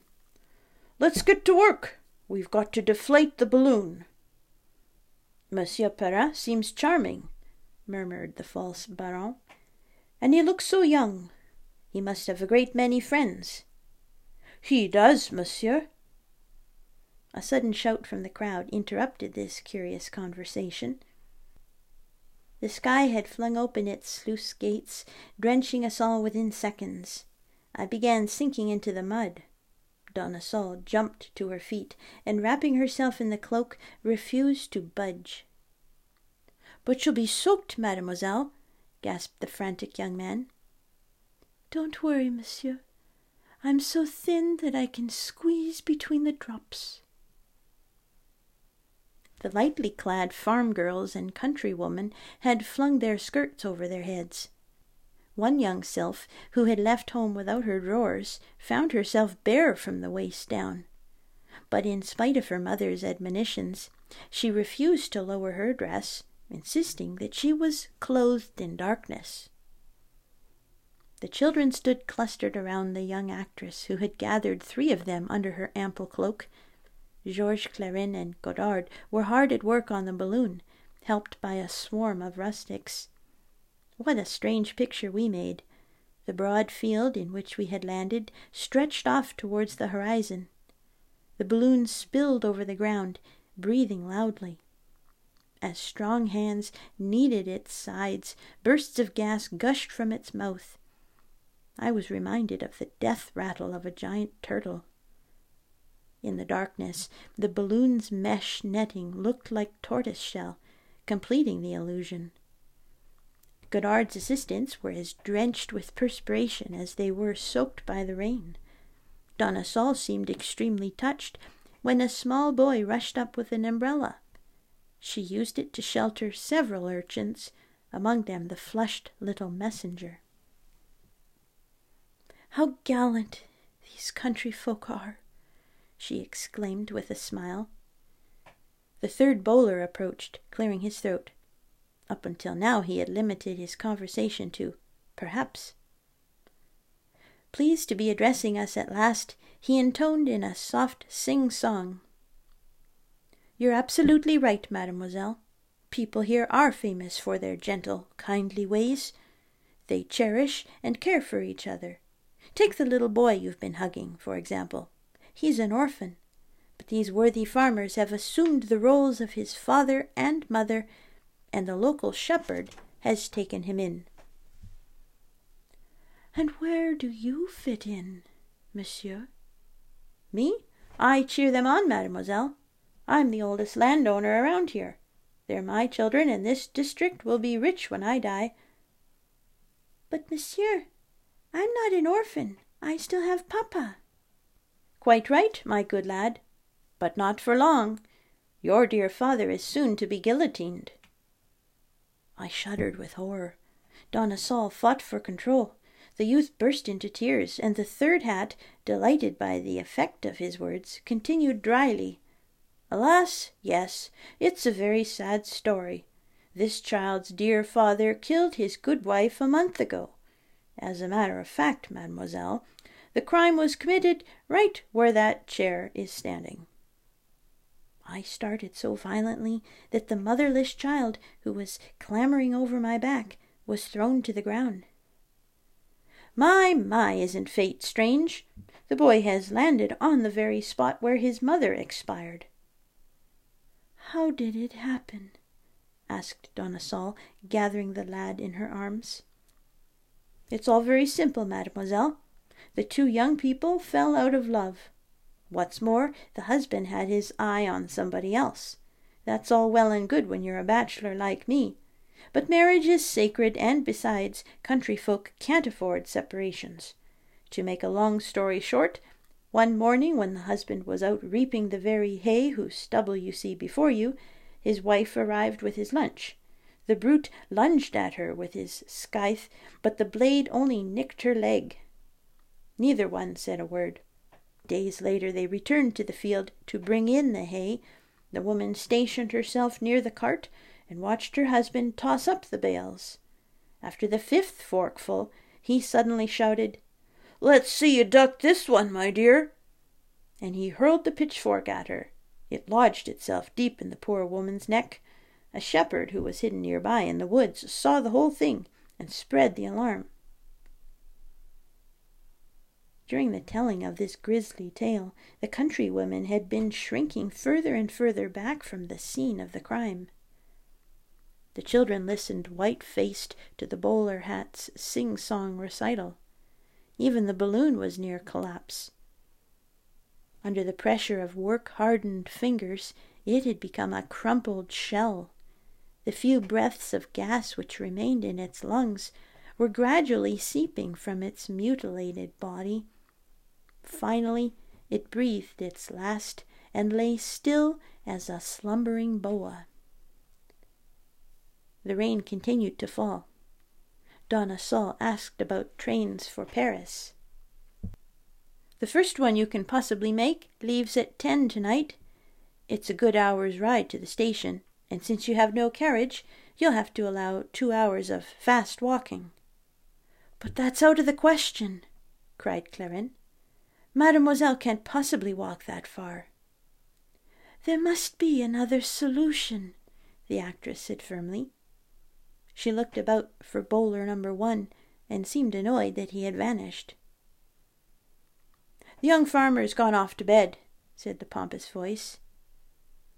Let's get to work! We've got to deflate the balloon. Monsieur Perrin seems charming, murmured the false Baron. And he looks so young. He must have a great many friends. He does, monsieur. A sudden shout from the crowd interrupted this curious conversation. The sky had flung open its sluice gates, drenching us all within seconds. I began sinking into the mud. Donna jumped to her feet, and wrapping herself in the cloak, refused to budge. But you'll be soaked, mademoiselle, gasped the frantic young man. Don't worry, monsieur. I'm so thin that I can squeeze between the drops. The lightly clad farm girls and countrywomen had flung their skirts over their heads. One young sylph, who had left home without her drawers, found herself bare from the waist down. But in spite of her mother's admonitions, she refused to lower her dress, insisting that she was clothed in darkness. The children stood clustered around the young actress, who had gathered three of them under her ample cloak Georges Clairin and Godard were hard at work on the balloon, helped by a swarm of rustics. What a strange picture we made! The broad field in which we had landed stretched off towards the horizon. The balloon spilled over the ground, breathing loudly. As strong hands kneaded its sides, bursts of gas gushed from its mouth. I was reminded of the death rattle of a giant turtle. In the darkness, the balloon's mesh netting looked like tortoise shell, completing the illusion. Godard's assistants were as drenched with perspiration as they were soaked by the rain. Donna Sol seemed extremely touched when a small boy rushed up with an umbrella. She used it to shelter several urchins, among them the flushed little messenger. How gallant these country folk are! she exclaimed with a smile. The third bowler approached, clearing his throat. Up until now he had limited his conversation to perhaps. Pleased to be addressing us at last, he intoned in a soft sing song. You're absolutely right, mademoiselle. People here are famous for their gentle, kindly ways. They cherish and care for each other. Take the little boy you've been hugging, for example. He's an orphan. But these worthy farmers have assumed the roles of his father and mother, and the local shepherd has taken him in. And where do you fit in, monsieur? Me? I cheer them on, mademoiselle. I'm the oldest landowner around here. They're my children, and this district will be rich when I die. But, monsieur, I'm not an orphan. I still have papa. Quite right, my good lad, but not for long. Your dear father is soon to be guillotined. I shuddered with horror. Donna Sol fought for control. The youth burst into tears, and the third hat, delighted by the effect of his words, continued dryly, Alas, yes, it's a very sad story. This child's dear father killed his good wife a month ago. As a matter of fact, mademoiselle, the crime was committed right where that chair is standing. I started so violently that the motherless child, who was clambering over my back, was thrown to the ground. My, my, isn't fate strange? The boy has landed on the very spot where his mother expired. How did it happen? asked Donna Sol, gathering the lad in her arms. It's all very simple, mademoiselle. The two young people fell out of love. What's more, the husband had his eye on somebody else. That's all well and good when you're a bachelor like me. But marriage is sacred, and besides, country folk can't afford separations. To make a long story short, one morning when the husband was out reaping the very hay whose stubble you see before you, his wife arrived with his lunch. The brute lunged at her with his scythe, but the blade only nicked her leg. Neither one said a word. Days later they returned to the field to bring in the hay. The woman stationed herself near the cart and watched her husband toss up the bales. After the fifth forkful, he suddenly shouted, Let's see you duck this one, my dear. And he hurled the pitchfork at her. It lodged itself deep in the poor woman's neck. A shepherd who was hidden near by in the woods saw the whole thing and spread the alarm. During the telling of this grisly tale, the countrywomen had been shrinking further and further back from the scene of the crime. The children listened white faced to the bowler hat's sing song recital. Even the balloon was near collapse. Under the pressure of work hardened fingers, it had become a crumpled shell. The few breaths of gas which remained in its lungs were gradually seeping from its mutilated body. Finally, it breathed its last and lay still as a slumbering boa. The rain continued to fall. Donna Sol asked about trains for Paris. The first one you can possibly make leaves at ten tonight. It's a good hour's ride to the station, and since you have no carriage, you'll have to allow two hours of fast walking. But that's out of the question, cried Clairin. Mademoiselle can't possibly walk that far. There must be another solution, the actress said firmly. She looked about for bowler number one and seemed annoyed that he had vanished. The young farmer's gone off to bed, said the pompous voice.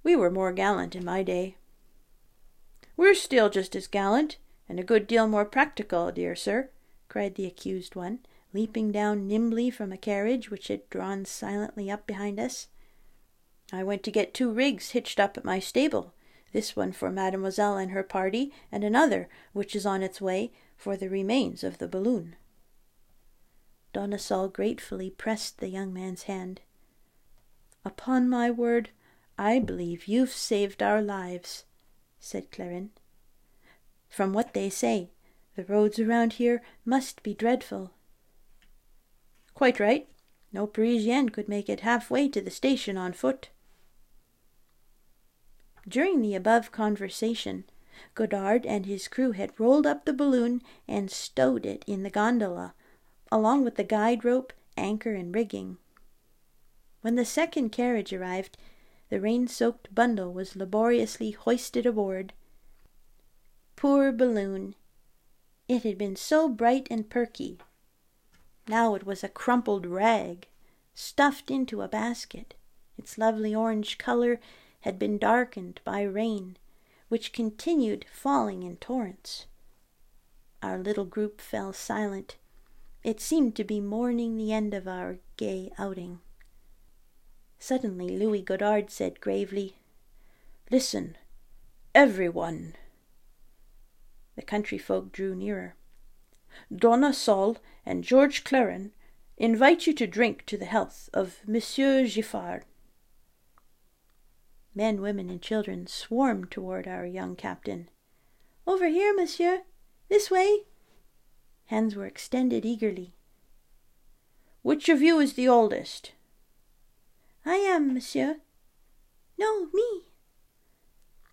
We were more gallant in my day. We're still just as gallant, and a good deal more practical, dear sir, cried the accused one, leaping down nimbly from a carriage which had drawn silently up behind us. I went to get two rigs hitched up at my stable, this one for Mademoiselle and her party, and another, which is on its way, for the remains of the balloon. Donna gratefully pressed the young man's hand. Upon my word, I believe you've saved our lives, said Clairin. From what they say, the roads around here must be dreadful. Quite right. No Parisienne could make it halfway to the station on foot. During the above conversation, Godard and his crew had rolled up the balloon and stowed it in the gondola along with the guide rope, anchor, and rigging. When the second carriage arrived, the rain soaked bundle was laboriously hoisted aboard. Poor balloon! It had been so bright and perky. Now it was a crumpled rag, stuffed into a basket. Its lovely orange color had been darkened by rain, which continued falling in torrents. Our little group fell silent, it seemed to be mourning the end of our gay outing. Suddenly Louis Godard said gravely, Listen, everyone. The country folk drew nearer. Donna Sol and George Clairin invite you to drink to the health of Monsieur Giffard. Men, women, and children swarmed toward our young captain. Over here, monsieur. This way. Hands were extended eagerly. Which of you is the oldest? I am, monsieur. No, me.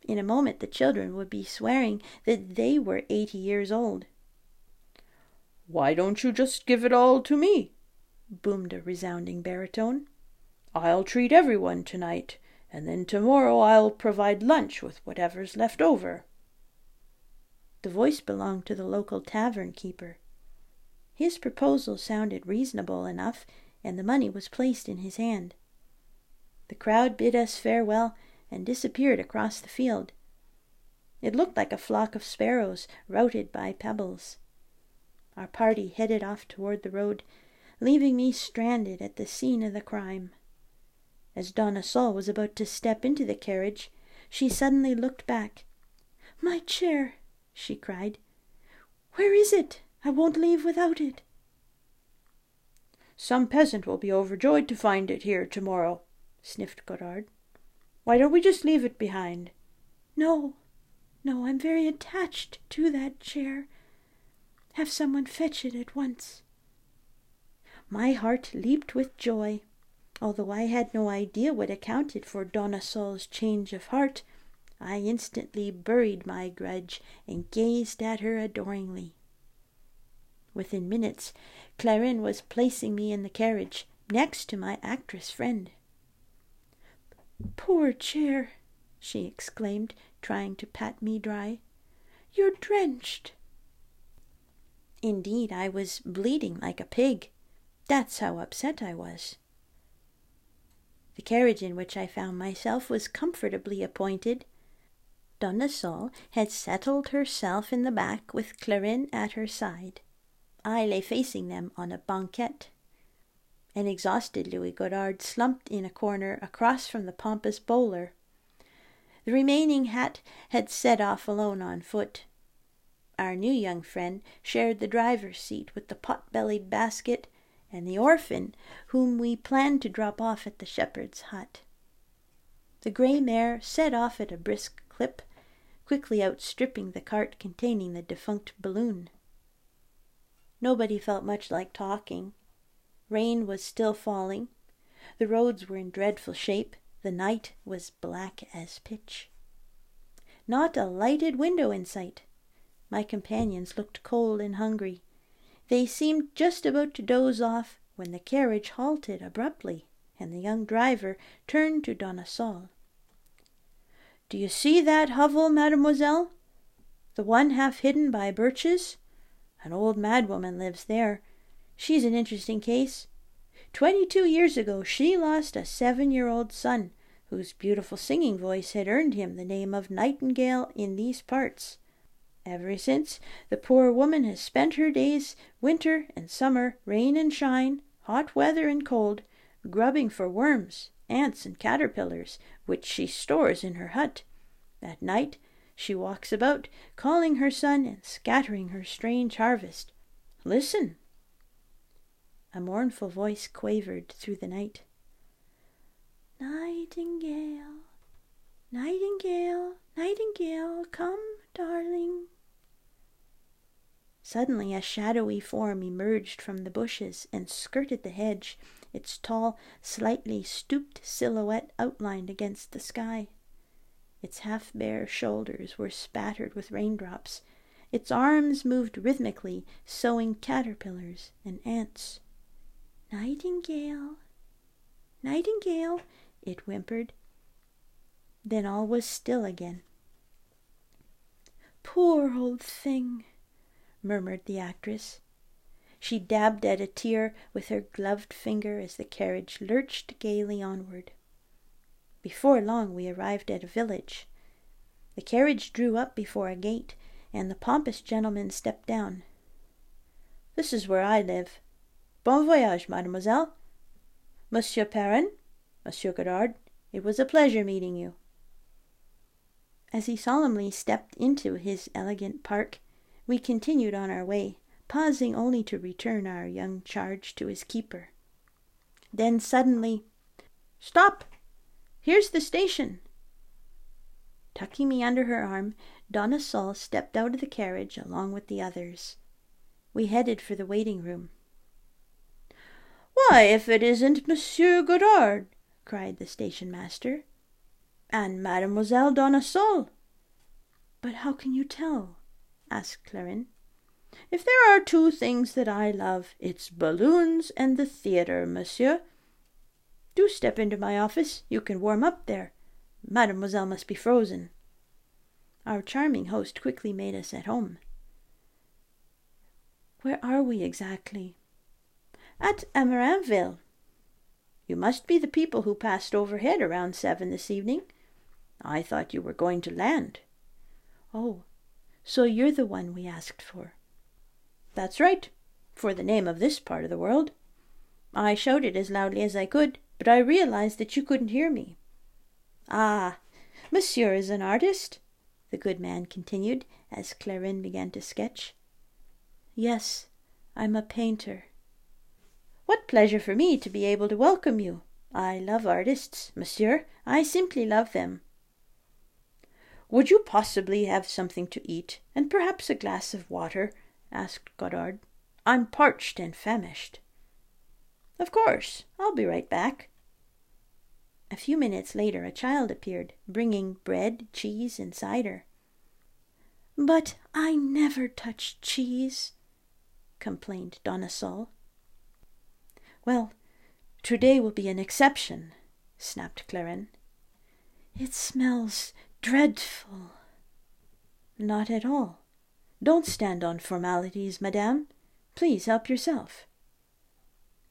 In a moment the children would be swearing that they were eighty years old. Why don't you just give it all to me? boomed a resounding baritone. I'll treat everyone tonight, and then tomorrow I'll provide lunch with whatever's left over. The voice belonged to the local tavern keeper. His proposal sounded reasonable enough, and the money was placed in his hand. The crowd bid us farewell and disappeared across the field. It looked like a flock of sparrows routed by pebbles. Our party headed off toward the road, leaving me stranded at the scene of the crime. As Donna Sol was about to step into the carriage, she suddenly looked back. My chair, she cried. Where is it? I won't leave without it. Some peasant will be overjoyed to find it here tomorrow, sniffed Godard. Why don't we just leave it behind? No, no, I'm very attached to that chair. Have someone fetch it at once. My heart leaped with joy. Although I had no idea what accounted for Donna Sol's change of heart, I instantly buried my grudge and gazed at her adoringly. Within minutes, Clairin was placing me in the carriage next to my actress friend. Poor chair, she exclaimed, trying to pat me dry. You're drenched. Indeed, I was bleeding like a pig. That's how upset I was. The carriage in which I found myself was comfortably appointed Donna Sol had settled herself in the back with Clairin at her side. I lay facing them on a banquette. An exhausted Louis Godard slumped in a corner across from the pompous bowler. The remaining hat had set off alone on foot. Our new young friend shared the driver's seat with the pot-bellied basket and the orphan whom we planned to drop off at the shepherd's hut. The grey mare set off at a brisk clip, quickly outstripping the cart containing the defunct balloon. Nobody felt much like talking. Rain was still falling. The roads were in dreadful shape. The night was black as pitch. Not a lighted window in sight. My companions looked cold and hungry. They seemed just about to doze off when the carriage halted abruptly, and the young driver turned to Donna Sol. Do you see that hovel, mademoiselle? The one half hidden by birches? An old madwoman lives there. She's an interesting case. Twenty two years ago she lost a seven year old son, whose beautiful singing voice had earned him the name of Nightingale in these parts. Ever since, the poor woman has spent her days, winter and summer, rain and shine, hot weather and cold, grubbing for worms ants and caterpillars, which she stores in her hut. At night she walks about, calling her son and scattering her strange harvest. Listen! A mournful voice quavered through the night. Nightingale, nightingale, nightingale, come, darling. Suddenly a shadowy form emerged from the bushes and skirted the hedge its tall, slightly stooped silhouette outlined against the sky. Its half bare shoulders were spattered with raindrops. Its arms moved rhythmically, sewing caterpillars and ants. Nightingale, nightingale, it whimpered. Then all was still again. Poor old thing, murmured the actress. She dabbed at a tear with her gloved finger as the carriage lurched gaily onward. Before long we arrived at a village. The carriage drew up before a gate, and the pompous gentleman stepped down. This is where I live. Bon voyage, mademoiselle. Monsieur Perrin, Monsieur Godard, it was a pleasure meeting you. As he solemnly stepped into his elegant park, we continued on our way pausing only to return our young charge to his keeper. Then suddenly, Stop! Here's the station! Tucking me under her arm, Donna Sol stepped out of the carriage along with the others. We headed for the waiting room. Why, if it isn't Monsieur Godard! cried the station master. And Mademoiselle Donna Sol! But how can you tell? Asked Clairin. If there are two things that I love, it's balloons and the theatre, monsieur. Do step into my office. You can warm up there. Mademoiselle must be frozen. Our charming host quickly made us at home. Where are we exactly? At Emerainville. You must be the people who passed overhead around seven this evening. I thought you were going to land. Oh, so you're the one we asked for. That's right, for the name of this part of the world. I shouted as loudly as I could, but I realized that you couldn't hear me. Ah, monsieur is an artist, the good man continued as Clairin began to sketch. Yes, I'm a painter. What pleasure for me to be able to welcome you. I love artists, monsieur. I simply love them. Would you possibly have something to eat, and perhaps a glass of water? asked Godard. I'm parched and famished. Of course, I'll be right back. A few minutes later, a child appeared, bringing bread, cheese, and cider. But I never touch cheese, complained Donna Sol. Well, today will be an exception, snapped Clairin. It smells dreadful. Not at all. Don't stand on formalities, madame. Please help yourself.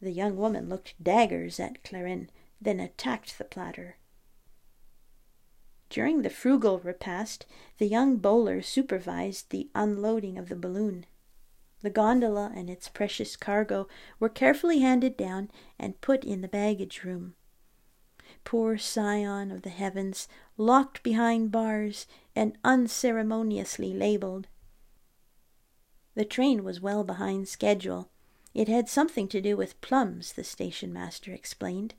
The young woman looked daggers at Clairin, then attacked the platter. During the frugal repast, the young bowler supervised the unloading of the balloon. The gondola and its precious cargo were carefully handed down and put in the baggage room. Poor scion of the heavens, locked behind bars and unceremoniously labeled. The train was well behind schedule. It had something to do with plums, the station master explained.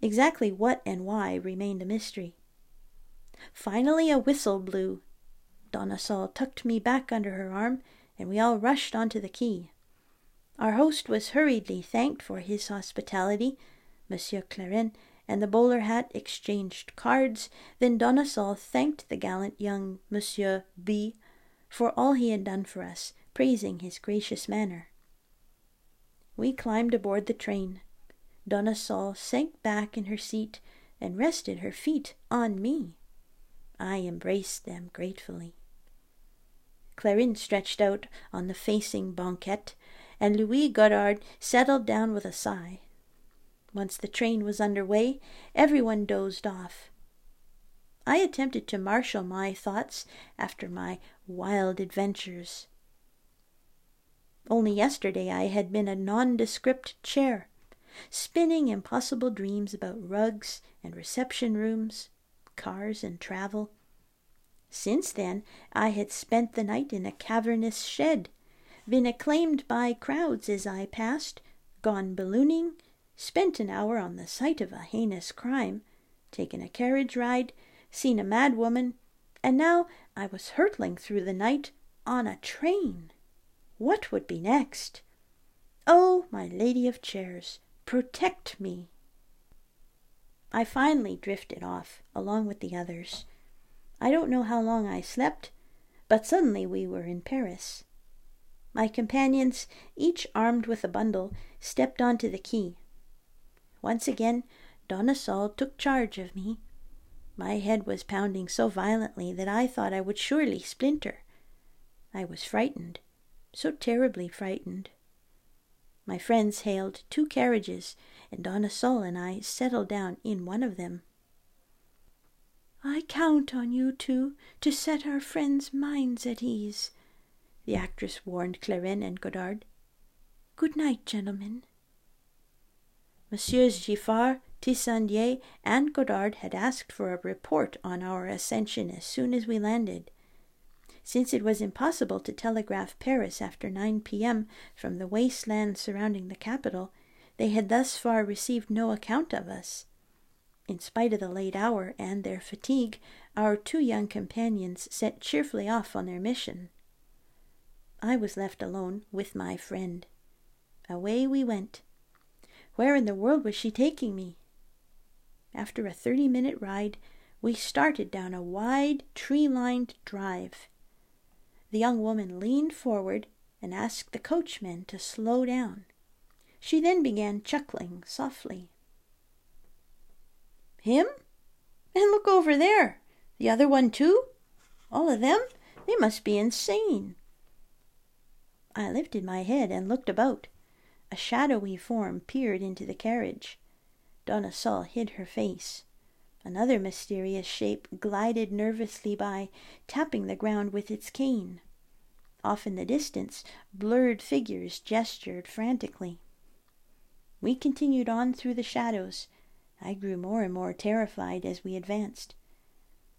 Exactly what and why remained a mystery. Finally, a whistle blew. Donna Sol tucked me back under her arm and we all rushed onto the quay. Our host was hurriedly thanked for his hospitality. Monsieur Clairin and the bowler hat exchanged cards. Then Donna Sol thanked the gallant young Monsieur B for all he had done for us, praising his gracious manner. We climbed aboard the train. Donna Sol sank back in her seat and rested her feet on me. I embraced them gratefully. Clairin stretched out on the facing banquette, and Louis Godard settled down with a sigh. Once the train was under way, everyone dozed off. I attempted to marshal my thoughts after my wild adventures. Only yesterday I had been a nondescript chair, spinning impossible dreams about rugs and reception rooms, cars and travel. Since then, I had spent the night in a cavernous shed, been acclaimed by crowds as I passed, gone ballooning, spent an hour on the site of a heinous crime, taken a carriage ride, seen a mad woman, and now I was hurtling through the night on a train. What would be next? Oh, my lady of chairs, protect me! I finally drifted off, along with the others. I don't know how long I slept, but suddenly we were in Paris. My companions, each armed with a bundle, stepped onto the quay. Once again, Donna Sol took charge of me. My head was pounding so violently that I thought I would surely splinter. I was frightened, so terribly frightened. My friends hailed two carriages, and Donna Sol and I settled down in one of them. I count on you two to set our friends' minds at ease, the actress warned Clairin and Godard. Good night, gentlemen. Messieurs Giffard, Tissandier, and Godard had asked for a report on our ascension as soon as we landed. Since it was impossible to telegraph Paris after 9 p.m. from the wasteland surrounding the capital, they had thus far received no account of us. In spite of the late hour and their fatigue, our two young companions set cheerfully off on their mission. I was left alone with my friend. Away we went. Where in the world was she taking me? After a thirty minute ride, we started down a wide, tree lined drive. The young woman leaned forward and asked the coachman to slow down. She then began chuckling softly. Him? And look over there. The other one, too? All of them? They must be insane. I lifted my head and looked about. A shadowy form peered into the carriage. Donna Sol hid her face. Another mysterious shape glided nervously by, tapping the ground with its cane. Off in the distance, blurred figures gestured frantically. We continued on through the shadows. I grew more and more terrified as we advanced.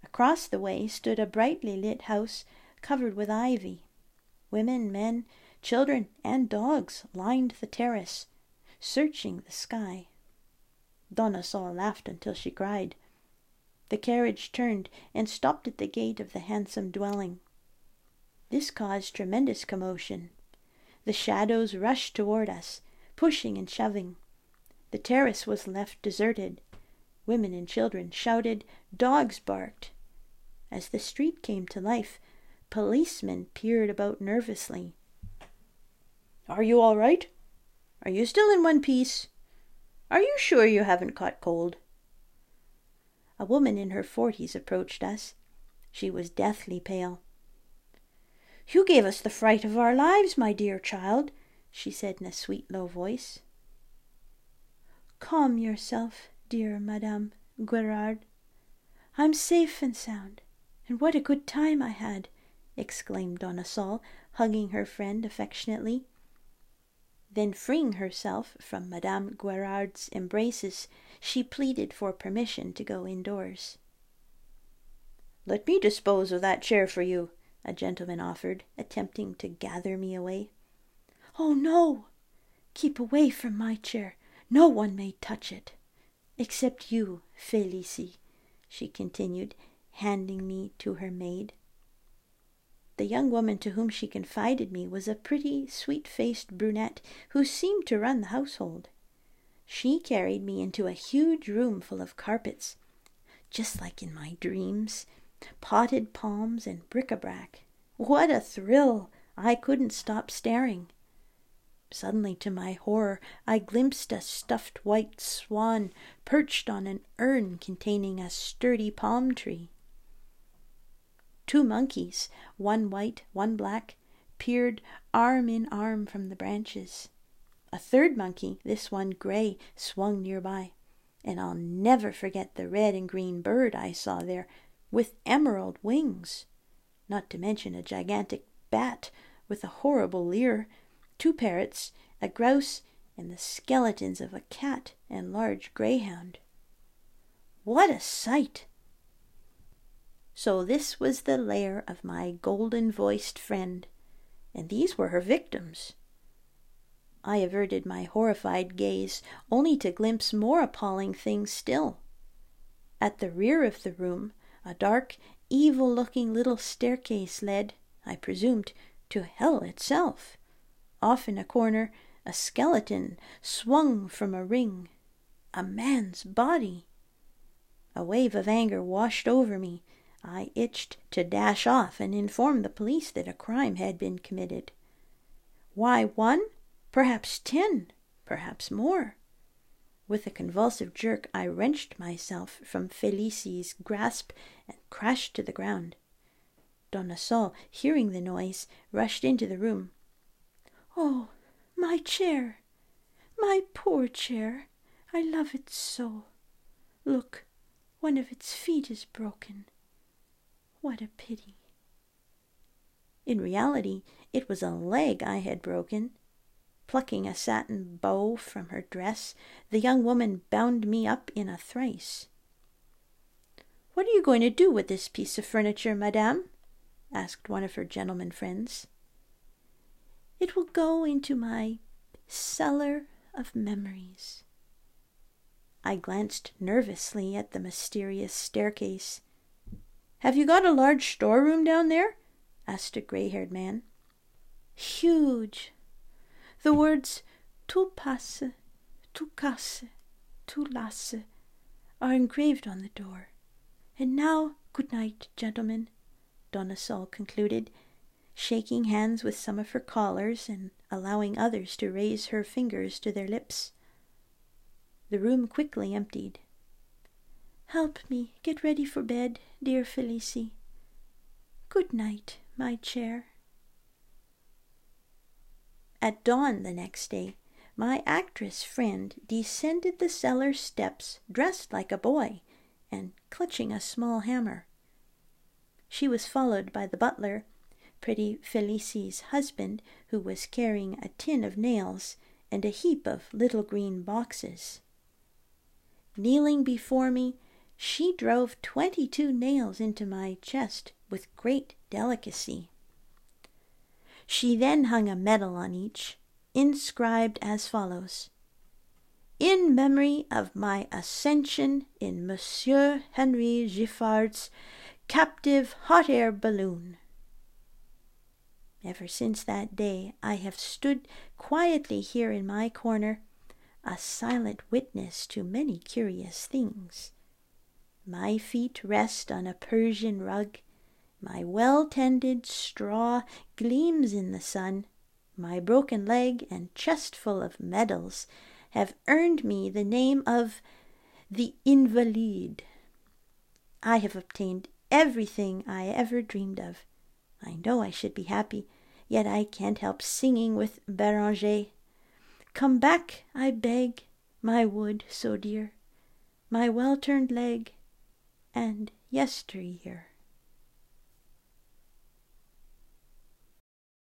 Across the way stood a brightly lit house covered with ivy. Women, men, children, and dogs lined the terrace, searching the sky. Donna Sol laughed until she cried. The carriage turned and stopped at the gate of the handsome dwelling. This caused tremendous commotion. The shadows rushed toward us, pushing and shoving. The terrace was left deserted. Women and children shouted, dogs barked. As the street came to life, policemen peered about nervously. Are you all right? Are you still in one piece? Are you sure you haven't caught cold? A woman in her forties approached us. She was deathly pale. You gave us the fright of our lives, my dear child, she said in a sweet low voice. Calm yourself, dear Madame Guerard. I'm safe and sound, and what a good time I had, exclaimed Donna Sol, hugging her friend affectionately. Then, freeing herself from Madame Guerard's embraces, she pleaded for permission to go indoors. Let me dispose of that chair for you, a gentleman offered, attempting to gather me away. Oh, no! Keep away from my chair. No one may touch it. Except you, Felicie, she continued, handing me to her maid. The young woman to whom she confided me was a pretty, sweet faced brunette who seemed to run the household. She carried me into a huge room full of carpets, just like in my dreams, potted palms and bric-a-brac. What a thrill! I couldn't stop staring. Suddenly, to my horror, I glimpsed a stuffed white swan perched on an urn containing a sturdy palm tree. Two monkeys, one white, one black, peered arm in arm from the branches. A third monkey, this one gray, swung nearby, and I'll never forget the red and green bird I saw there with emerald wings, not to mention a gigantic bat with a horrible leer, two parrots, a grouse, and the skeletons of a cat and large greyhound. What a sight! So this was the lair of my golden voiced friend, and these were her victims. I averted my horrified gaze, only to glimpse more appalling things still. At the rear of the room, a dark, evil looking little staircase led, I presumed, to hell itself. Off in a corner, a skeleton swung from a ring. A man's body. A wave of anger washed over me. I itched to dash off and inform the police that a crime had been committed. Why one? Perhaps ten, perhaps more. With a convulsive jerk, I wrenched myself from Felicie's grasp and crashed to the ground. Donna Sol, hearing the noise, rushed into the room. Oh, my chair! My poor chair! I love it so. Look, one of its feet is broken. What a pity. In reality, it was a leg I had broken, Plucking a satin bow from her dress, the young woman bound me up in a thrice. What are you going to do with this piece of furniture, madame? asked one of her gentleman friends. It will go into my cellar of memories. I glanced nervously at the mysterious staircase. Have you got a large storeroom down there? asked a gray haired man. Huge, the words tout passe, tout casse, tout lasse are engraved on the door. And now, good night, gentlemen, Donna Sol concluded, shaking hands with some of her callers and allowing others to raise her fingers to their lips. The room quickly emptied. Help me get ready for bed, dear Felicie. Good night, my chair. At dawn the next day, my actress friend descended the cellar steps dressed like a boy and clutching a small hammer. She was followed by the butler, pretty Felicie's husband, who was carrying a tin of nails and a heap of little green boxes. Kneeling before me, she drove twenty two nails into my chest with great delicacy. She then hung a medal on each, inscribed as follows In memory of my ascension in Monsieur Henry Giffard's captive hot air balloon. Ever since that day, I have stood quietly here in my corner, a silent witness to many curious things. My feet rest on a Persian rug, my well tended straw gleams in the sun, my broken leg and chest full of medals have earned me the name of the Invalide. I have obtained everything I ever dreamed of. I know I should be happy, yet I can't help singing with Beranger. Come back, I beg, my wood so dear, my well turned leg, and yesteryear.